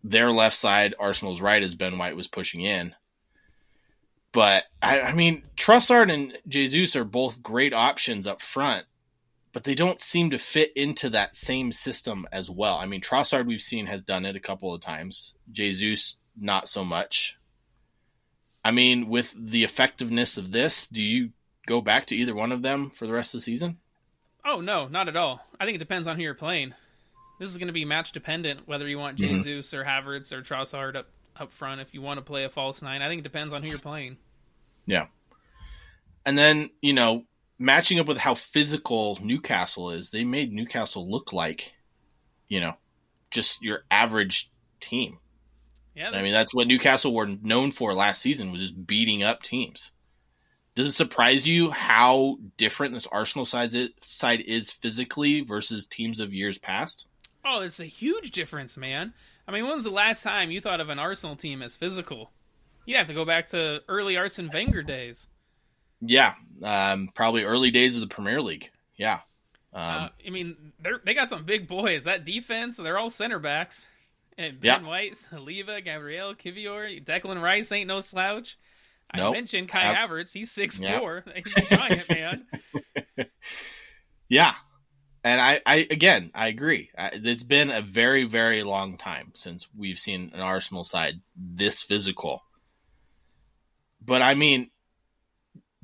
their left side, Arsenal's right as Ben White was pushing in. But I, I mean, Trossard and Jesus are both great options up front, but they don't seem to fit into that same system as well. I mean, Trossard we've seen has done it a couple of times. Jesus not so much. I mean, with the effectiveness of this, do you go back to either one of them for the rest of the season? Oh no, not at all. I think it depends on who you're playing. This is going to be match dependent whether you want Mhm. Jesus or Havertz or Trossard up up front. If you want to play a false nine, I think it depends on who you're playing. And then, you know, matching up with how physical Newcastle is, they made Newcastle look like, you know, just your average team. Yeah, I mean, that's what Newcastle were known for last season was just beating up teams. does it surprise you how different this Arsenal side side is physically versus teams of years past? Oh, it's a huge difference, man. I mean, when was the last time you thought of an Arsenal team as physical? You'd have to go back to early Arsene Wenger days. Yeah, um, probably early days of the Premier League. Yeah. Um, uh, I mean, they they got some big boys. That defense, they're all center backs. And Ben yeah. White, Saliba, Gabriel, Kiwior, Declan Rice ain't no slouch. I nope. mentioned Kai Have, Havertz. He's six yeah. four. He's a giant man. yeah, and I, I again, I agree. It's been a very, very long time since we've seen an Arsenal side this physical. But I mean,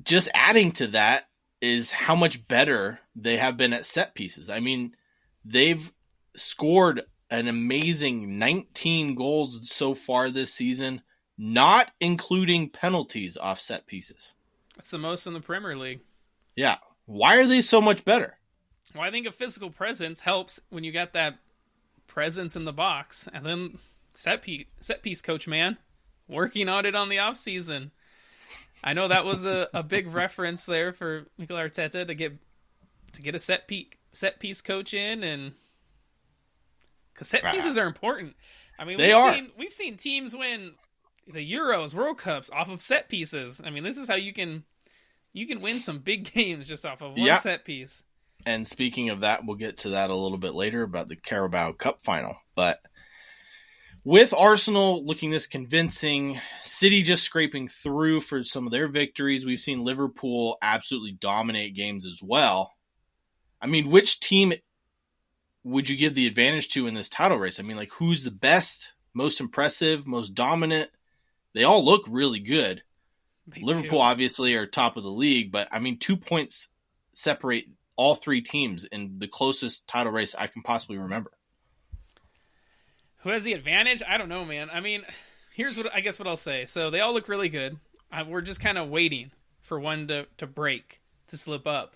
just adding to that is how much better they have been at set pieces. I mean, they've scored an amazing 19 goals so far this season, not including penalties off set pieces. That's the most in the Premier League. Yeah. Why are they so much better? Well, I think a physical presence helps when you got that presence in the box, and then set piece, set piece coach man working on it on the off season. I know that was a, a big reference there for Mikel Arteta to get to get a set piece set piece coach in, and because set pieces are important. I mean, they we've are. Seen, we've seen teams win the Euros, World Cups off of set pieces. I mean, this is how you can you can win some big games just off of one yeah. set piece. And speaking of that, we'll get to that a little bit later about the Carabao Cup final. But with Arsenal looking this convincing, City just scraping through for some of their victories, we've seen Liverpool absolutely dominate games as well. I mean, which team would you give the advantage to in this title race? I mean, like, who's the best, most impressive, most dominant? They all look really good. They Liverpool do. obviously are top of the league, but I mean, two points separate all three teams in the closest title race I can possibly remember. Who has the advantage? I don't know, man. I mean, here's what I guess what I'll say. So they all look really good. I, we're just kind of waiting for one to, to break, to slip up.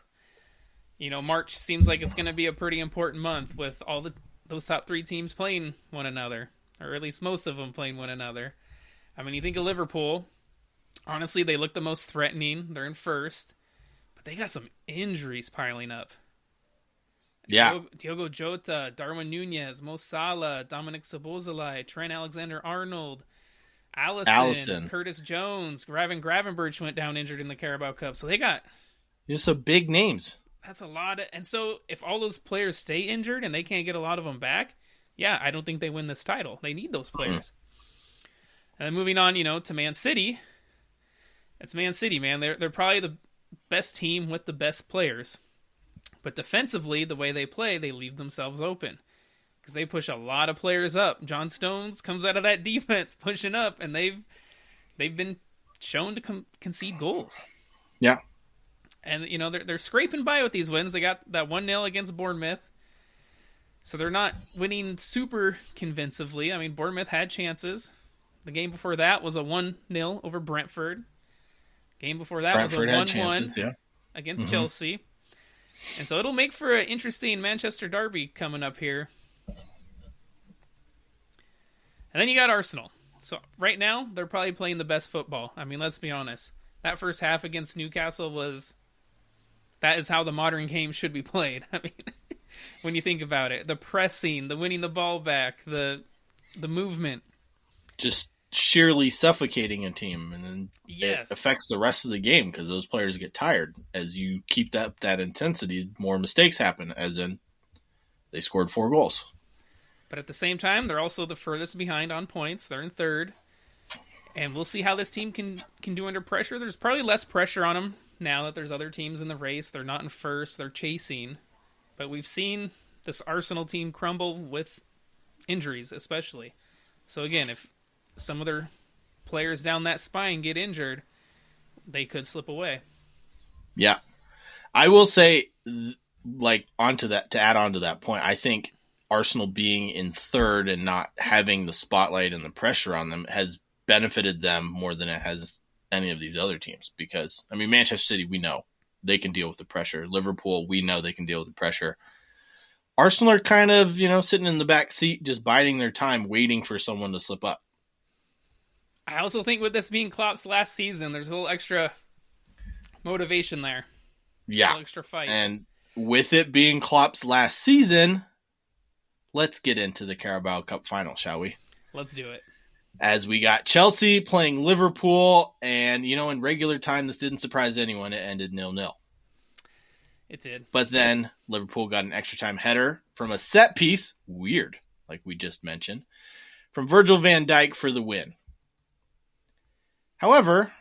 You know, March seems like it's going to be a pretty important month with all the those top three teams playing one another, or at least most of them playing one another. I mean, you think of Liverpool. Honestly, they look the most threatening. They're in first but they got some injuries piling up. Yeah. Diogo, Diogo Jota, Darwin Nunez, Mo Salah, Dominic Szoboszlai, Trent Alexander-Arnold, Alisson, Alisson, Curtis Jones, Ryan Gravenberch went down injured in the Carabao Cup. So they got There's some big names. That's a lot of, and so if all those players stay injured and they can't get a lot of them back, yeah, I don't think they win this title. They need those players. Mm-hmm. And then moving on, you know, to Man City. It's Man City, man. They're they're probably the best team with the best players. But defensively, the way they play, they leave themselves open because they push a lot of players up. John Stones comes out of that defense pushing up, and they've they've been shown to com- concede goals. Yeah, and you know they're they're scraping by with these wins. They got that one 0 against Bournemouth, so they're not winning super convincingly. I mean, Bournemouth had chances. The game before that was a one 0 over Brentford. Game before that Brentford was a one-one yeah. against mm-hmm. Chelsea, and so it'll make for an interesting Manchester derby coming up here. And then you got Arsenal. So right now they're probably playing the best football. I mean, let's be honest. That first half against Newcastle was that is how the modern game should be played. I mean, when you think about it, the pressing, the winning the ball back, the the movement, just sheerly suffocating a team, and then yes. it affects the rest of the game because those players get tired as you keep that that intensity. More mistakes happen, as in they scored four goals. But at the same time, they're also the furthest behind on points. They're in third, and we'll see how this team can can do under pressure. There's probably less pressure on them now that there's other teams in the race. They're not in first; they're chasing. But we've seen this Arsenal team crumble with injuries, especially. So again, if some other players down that spine get injured, they could slip away. Yeah. I will say like onto that to add on to that point, I think Arsenal being in third and not having the spotlight and the pressure on them has benefited them more than it has any of these other teams because I mean Manchester City we know they can deal with the pressure. Liverpool we know they can deal with the pressure. Arsenal are kind of, you know, sitting in the back seat just biding their time waiting for someone to slip up. I also think with this being Klopp's last season, there's a little extra Motivation there. Yeah. Extra fight. And with it being Klopp's last season, let's get into the Carabao Cup final, shall we? Let's do it. As we got Chelsea playing Liverpool, and you know, in regular time, this didn't surprise anyone. It ended nil nil. It did. But then Liverpool got an extra time header from a set piece, weird, like we just mentioned, from Virgil van Dijk for the win. However,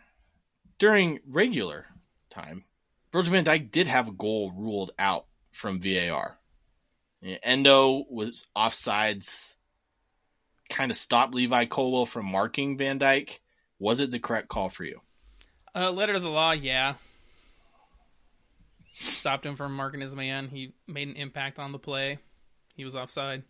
during regular time, Virgil van Dijk did have a goal ruled out from VAR. Endo was offsides, kind of stopped Levi Colwill from marking Van Dijk. Was it the correct call for you? Uh, letter of the law, yeah. Stopped him from marking his man. He made an impact on the play. He was offside.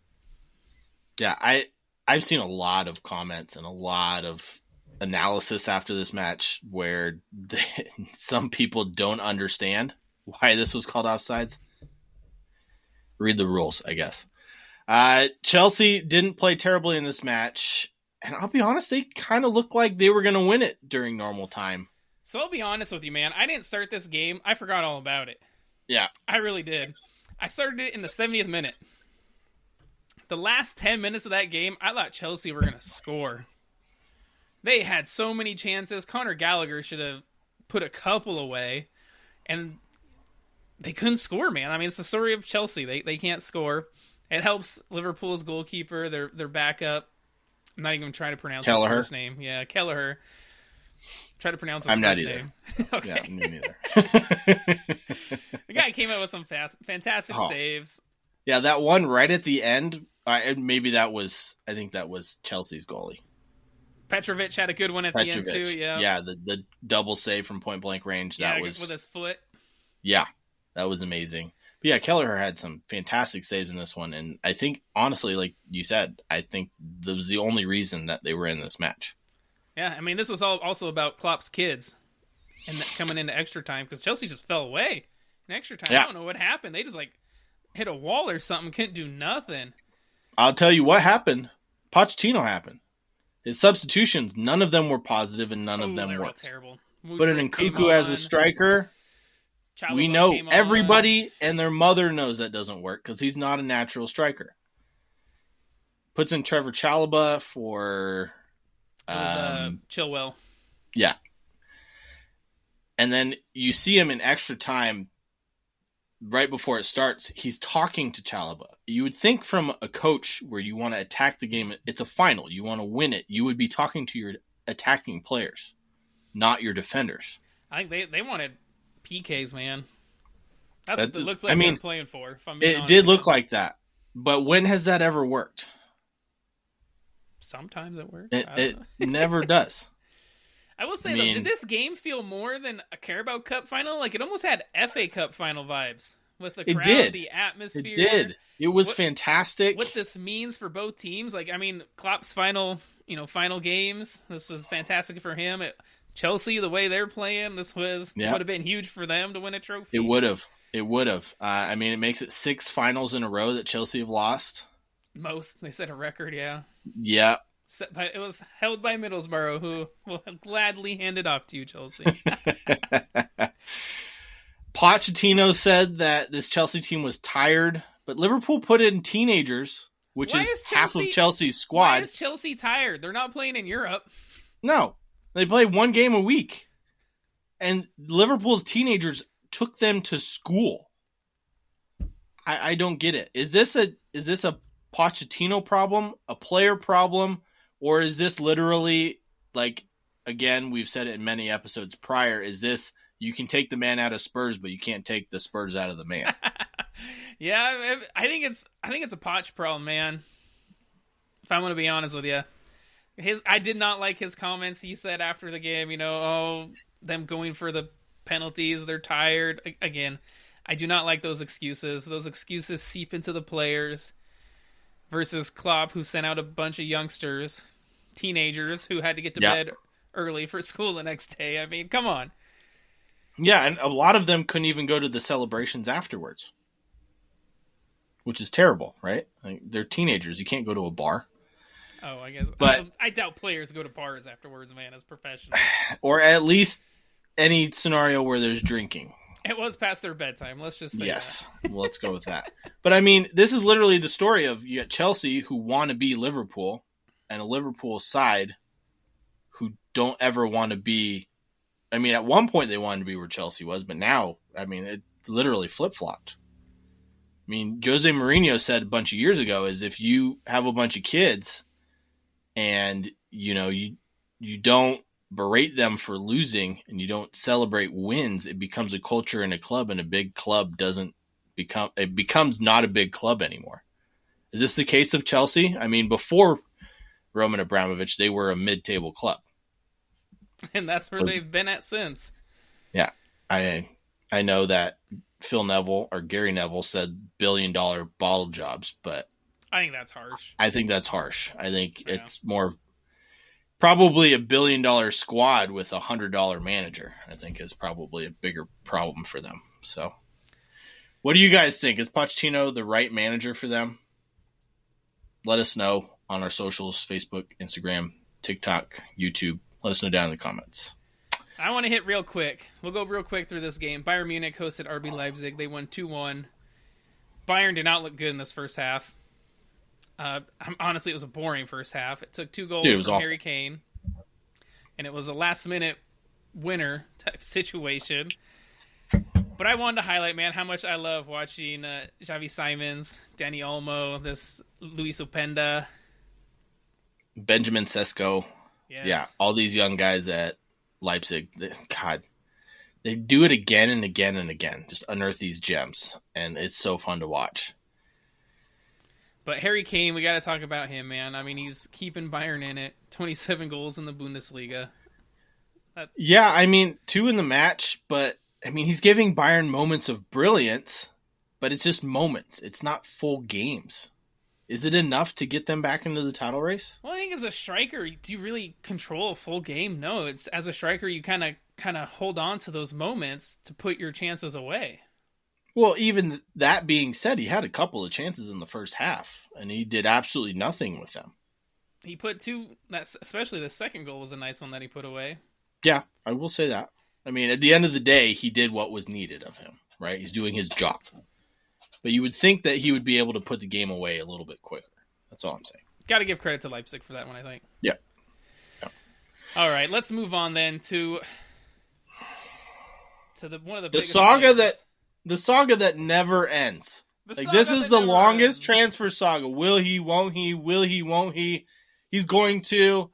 Yeah, I I've seen a lot of comments and a lot of analysis after this match where the, some people don't understand why this was called offsides. Read the rules, I guess. Uh, Chelsea didn't play terribly in this match, and I'll be honest, they kind of looked like they were going to win it during normal time. So I'll be honest with you, man. I didn't start this game. I forgot all about it. Yeah, I really did. I started it in the 70th minute. The last 10 minutes of that game, I thought Chelsea were going to score. They had so many chances. Conor Gallagher should have put a couple away, and they couldn't score, man. I mean, it's the story of Chelsea. They they can't score. It helps Liverpool's goalkeeper, their their backup. I'm not even trying to pronounce Kelleher. his first name. Yeah, Kelleher. Try to pronounce his I'm first not either. name. okay. yeah, me neither. The guy came out with some fast, fantastic Oh. saves. yeah, that one right at the end. I, maybe that was. I think that was Chelsea's goalie. Petrovic had a good one at the end too. Yeah, yeah, the the double save from point blank range. Yeah, That was with his foot. yeah, that was amazing. But yeah, Kelleher had some fantastic saves in this one, and I think honestly, like you said, I think that was the only reason that they were in this match. Yeah, I mean, this was all also about Klopp's kids and coming into extra time because Chelsea just fell away in extra time. Yeah. I don't know what happened. They just like hit a wall or something. Couldn't do nothing. I'll tell you what happened. Pochettino happened. His substitutions, none of them were positive, and none Ooh, of them they were all worked. terrible. But in Mudryk Nkunku as a striker, we know everybody and their mother knows that doesn't work because he's not a natural striker. Puts in Trevoh Chalobah for was, uh, um, Chilwell. yeah, and then you see him in extra time. Right before it starts, he's talking to Chalobah. You would think from a coach where you want to attack the game, it's a final, you want to win it. You would be talking to your attacking players, not your defenders. I think they they wanted PKs, man. That's That- what it looked like I mean, playing for. If I'm It honest did look like that, but when has that ever worked? sometimes it works. It, it never does. I will say I though, did this game feel more than a Carabao Cup final? Like it almost had FA Cup final vibes with the It crowd, did. the atmosphere. It did. It was What- fantastic. What this means for both teams? Like I mean, Klopp's final, you know, final games. This was fantastic for him. It, Chelsea, the way they're playing, this was Yeah. would have been huge for them to win a trophy. It would have. It would have. Uh, I mean, it makes it six finals in a row that Chelsea have lost. Most they set a record, yeah. Yeah. Set by, it was held by Middlesbrough, who will gladly hand it off to you, Chelsea. Pochettino said that this Chelsea team was tired, but Liverpool put in teenagers, which Why is, is half of Chelsea- Chelsea's Why squad. is Chelsea tired? They're not playing in Europe. No, they play one game a week, and Liverpool's teenagers took them to school. I, I don't get it. Is this a is this a Pochettino problem, a player problem, or is this literally like again we've said it in many episodes prior? Is this you can take the man out of Spurs, but you can't take the Spurs out of the man? yeah, I, think it's I think it's a Poch problem, man. If I'm going to be honest with you, his I did not like his comments he said after the game. You know, oh, them going for the penalties, they're tired. Again, I do not like those excuses. Those excuses seep into the players. Versus Klopp, who sent out a bunch of youngsters, teenagers who had to get to Yeah. bed early for school the next day. I mean, come on. yeah, and a lot of them couldn't even go to the celebrations afterwards, which is terrible, right? Like, they're teenagers. You can't go to a bar. Oh, I guess. But- I doubt players go to bars afterwards, man, as professionals. or at least any scenario where there's drinking. It was past their bedtime. Let's just say yes, let's go with that. But I mean, this is literally the story of you got Chelsea who want to be Liverpool, and a Liverpool side who don't ever want to be. I mean, at one point they wanted to be where Chelsea was, but now, I mean, it literally flip flopped. I mean, Jose Mourinho said a bunch of years ago is if you have a bunch of kids and you know you you don't berate them for losing and you don't celebrate wins, it becomes a culture in a club, and a big club doesn't become it becomes not a big club anymore. Is this the case of Chelsea? I mean, before Roman Abramovich, they were a mid-table club, and that's where they've been at since. Yeah, I I know that Phil Neville or Gary Neville said billion dollar bottle jobs, but I think that's harsh. I think that's harsh. I think yeah. it's more probably a billion dollar squad with a hundred dollar manager. I think is probably a bigger problem for them. So, what do you guys think? Is Pochettino the right manager for them? Let us know on our socials: Facebook, Instagram, TikTok, YouTube. Let us know down in the comments. I want to hit real quick. We'll go real quick through this game. Bayern Munich hosted RB Leipzig. They won 2 1. Bayern did not look good in this first half. Uh, honestly, it was a boring first half. It took two goals Dude, from awful. Harry Kane, and it was a last minute winner type situation. But I wanted to highlight, man, how much I love watching uh, Xavi Simons, Dani Olmo, this Loïs Openda, Benjamin Sesko. Yes. Yeah, all these young guys at Leipzig. God, they do it again and again and again. Just unearth these gems, and it's so fun to watch. But Harry Kane, we got to talk about him, man. I mean, he's keeping Bayern in it. Twenty-seven goals in the Bundesliga. That's... Yeah, I mean, two in the match, but I mean, he's giving Bayern moments of brilliance, but it's just moments. It's not full games. Is it enough to get them back into the title race? Well, I think as a striker, do you really control a full game? No, it's as a striker you kind of kind of hold on to those moments to put your chances away. Well, even that being said, he had a couple of chances in the first half, and he did absolutely nothing with them. He put two. That's especially the second goal was a nice one that he put away. Yeah, I will say that. I mean, at the end of the day, he did what was needed of him. Right, he's doing his job. But you would think that he would be able to put the game away a little bit quicker. That's all I'm saying. Got to give credit to Leipzig for that one, I think. Yeah. yeah. All right, let's move on then to to the one of the the saga players. that the saga that never ends. The like this is the longest ends. transfer saga. Will he? Won't he? Will he? Won't he? He's going to.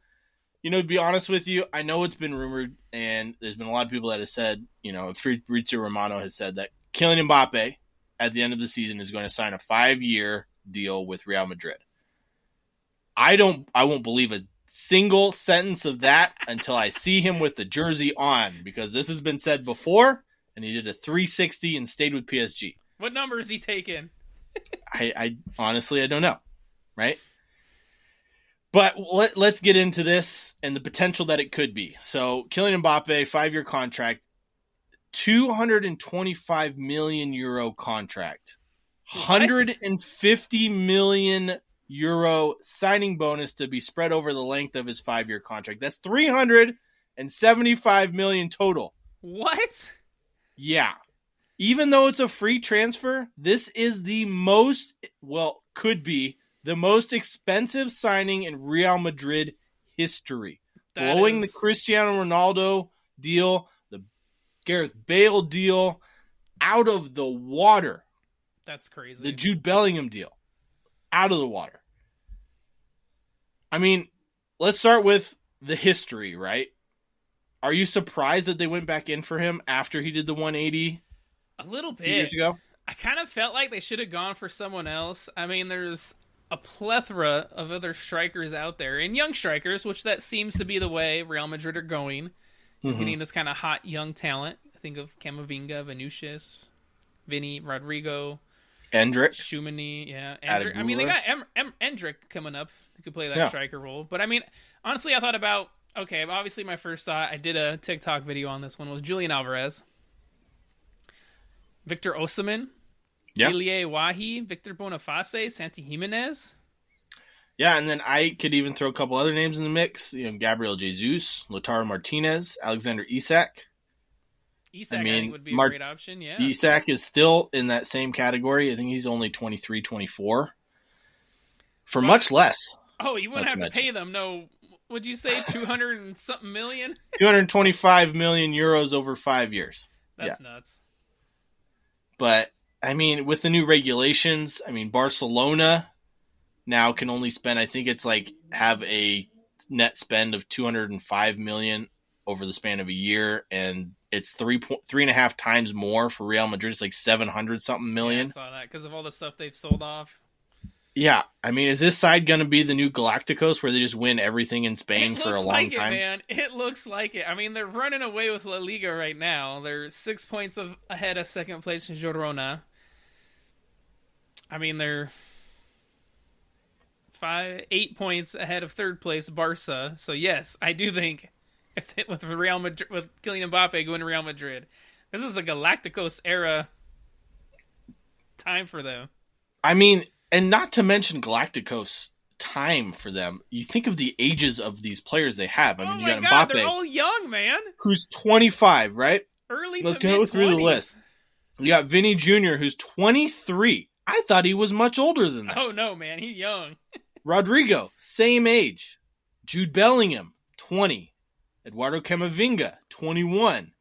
You know, to be honest with you, I know it's been rumored, and there's been a lot of people that have said, you know, Fabrizio Romano has said that Kylian Mbappe at the end of the season is going to sign a five year deal with Real Madrid. I don't I won't believe a single sentence of that until I see him with the jersey on because this has been said before and he did a 360 and stayed with PSG. What number is he taking? I, I honestly I don't know, right? But let, let's get into this and the potential that it could be. So, Kylian Mbappe, five year contract, 225 million euro contract. 150 million euro signing bonus to be spread over the length of his 5-year contract. That's 375 million total. What? Yeah. Even though it's a free transfer, this is the most well, could be the most expensive signing in Real Madrid history. That Blowing is... the Cristiano Ronaldo deal Gareth Bale deal out of the water. That's crazy. The Jude Bellingham deal out of the water. I mean, let's start with the history, right? Are you surprised that they went back in for him after he did the 180? A little bit. years ago? I kind of felt like they should have gone for someone else. I mean, there's a plethora of other strikers out there, and young strikers, which that seems to be the way Real Madrid are going. He's mm-hmm. getting this kind of hot young talent. Think of Camavinga, Vinicius, Vinny, Rodrygo, Endrick, Tchouaméni. Yeah, Endrick. I mean, they got em- em- Endrick coming up. Who could play that yeah. striker role? But I mean, honestly, I thought about okay. Obviously, my first thought I did a TikTok video on this one was Julian Alvarez, Victor Osimhen, yeah. Elye Wahi, Victor Boniface, Santi Giménez. Yeah, and then I could even throw a couple other names in the mix. You know, Gabriel Jesus, Lautaro Martinez, Alexander Isak, Isak, I, mean, think would be a Mar- great option. Yeah. Isak is still in that same category. I think he's only 23, 24 for So- much less. oh, you wouldn't have to to pay them. No, would you say two hundred and something million? 225 million euros over five years. That's nuts. But I mean, with the new regulations, I mean, Barcelona now can only spend, I think it's like have a net spend of 205 million over the span of a year. And it's three point three and a half times more for Real Madrid. It's like 700 something Yeah, I million. saw that because of all the stuff they've sold off. Yeah. I mean, is this side going to be the new Galacticos where they just win everything in Spain for a long like time? It, man, it looks like it. I mean, they're running away with La Liga right now. They're six points of, ahead of second place in Girona. I mean, they're five, eight points ahead of third place Barca. So yes, I do think if they, with Real Madrid, with Kylian Mbappe going to Real Madrid, this is a Galacticos era time for them. I mean, and not to mention Galacticos time for them. You think of the ages of these players they have. I oh mean, oh you got god, Mbappe, they're all young, man. who's 25, right? Early Let's go mid through the list. You got Vini Jr., who's 23. I thought he was much older than that. Oh no, man, he's young. Rodrygo, same age. Jude Bellingham, 20. Eduardo Camavinga, 21.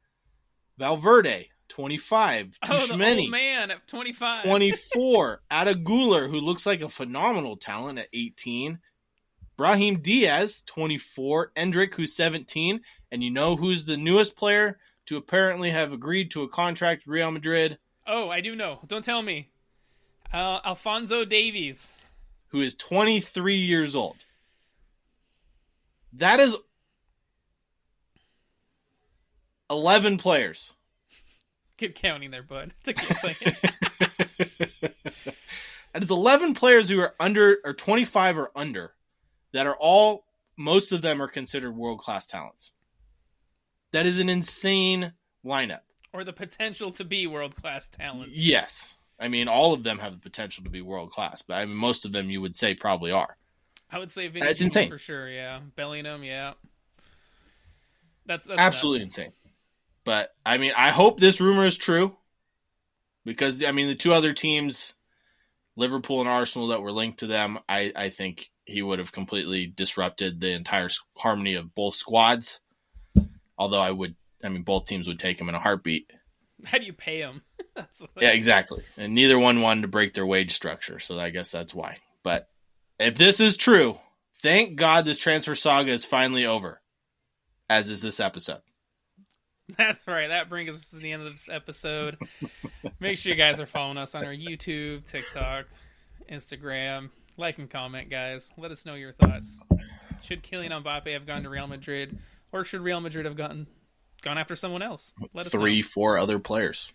Valverde, 25. Oh, the old man at 25. 24. Arda Guler, who looks like a phenomenal talent at 18. Brahim Diaz, 24. Endrick, who's 17. And you know who's the newest player to apparently have agreed to a contract with Real Madrid, Oh, I do know. Don't tell me. Uh, Alphonso Davies. Who is 23 years old. That is 11 players. Good counting there, bud. Took me a second. That is 11 players who are under or 25 or under that are all most of them are considered world-class talents. That is an insane lineup. or the potential to be world class talents. Yes. I mean all of them have the potential to be world-class, but I mean most of them you would say probably are. I would say Vini That's Jr. insane. for sure. Yeah, Bellingham. Yeah, that's, that's Absolutely nuts. insane. But I mean I hope this rumor is true because I mean the two other teams Liverpool and Arsenal that were linked to them, I, I think he would have completely disrupted the entire harmony of both squads. Although I would, I mean, both teams would take him in a heartbeat. How do you pay them? Yeah, exactly. And neither one wanted to break their wage structure, so I guess that's why. But if this is true, thank God this transfer saga is finally over, as is this episode. That's right. That brings us to the end of this episode. Make sure you guys are following us on our YouTube, TikTok, Instagram. Like and comment, guys. Let us know your thoughts. Should Kylian Mbappe have gone to Real Madrid, or should Real Madrid have gotten gone after someone else? Let us know. Three, four other players.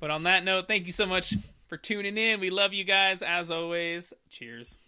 But on that note, thank you so much for tuning in. We love you guys as always. Cheers.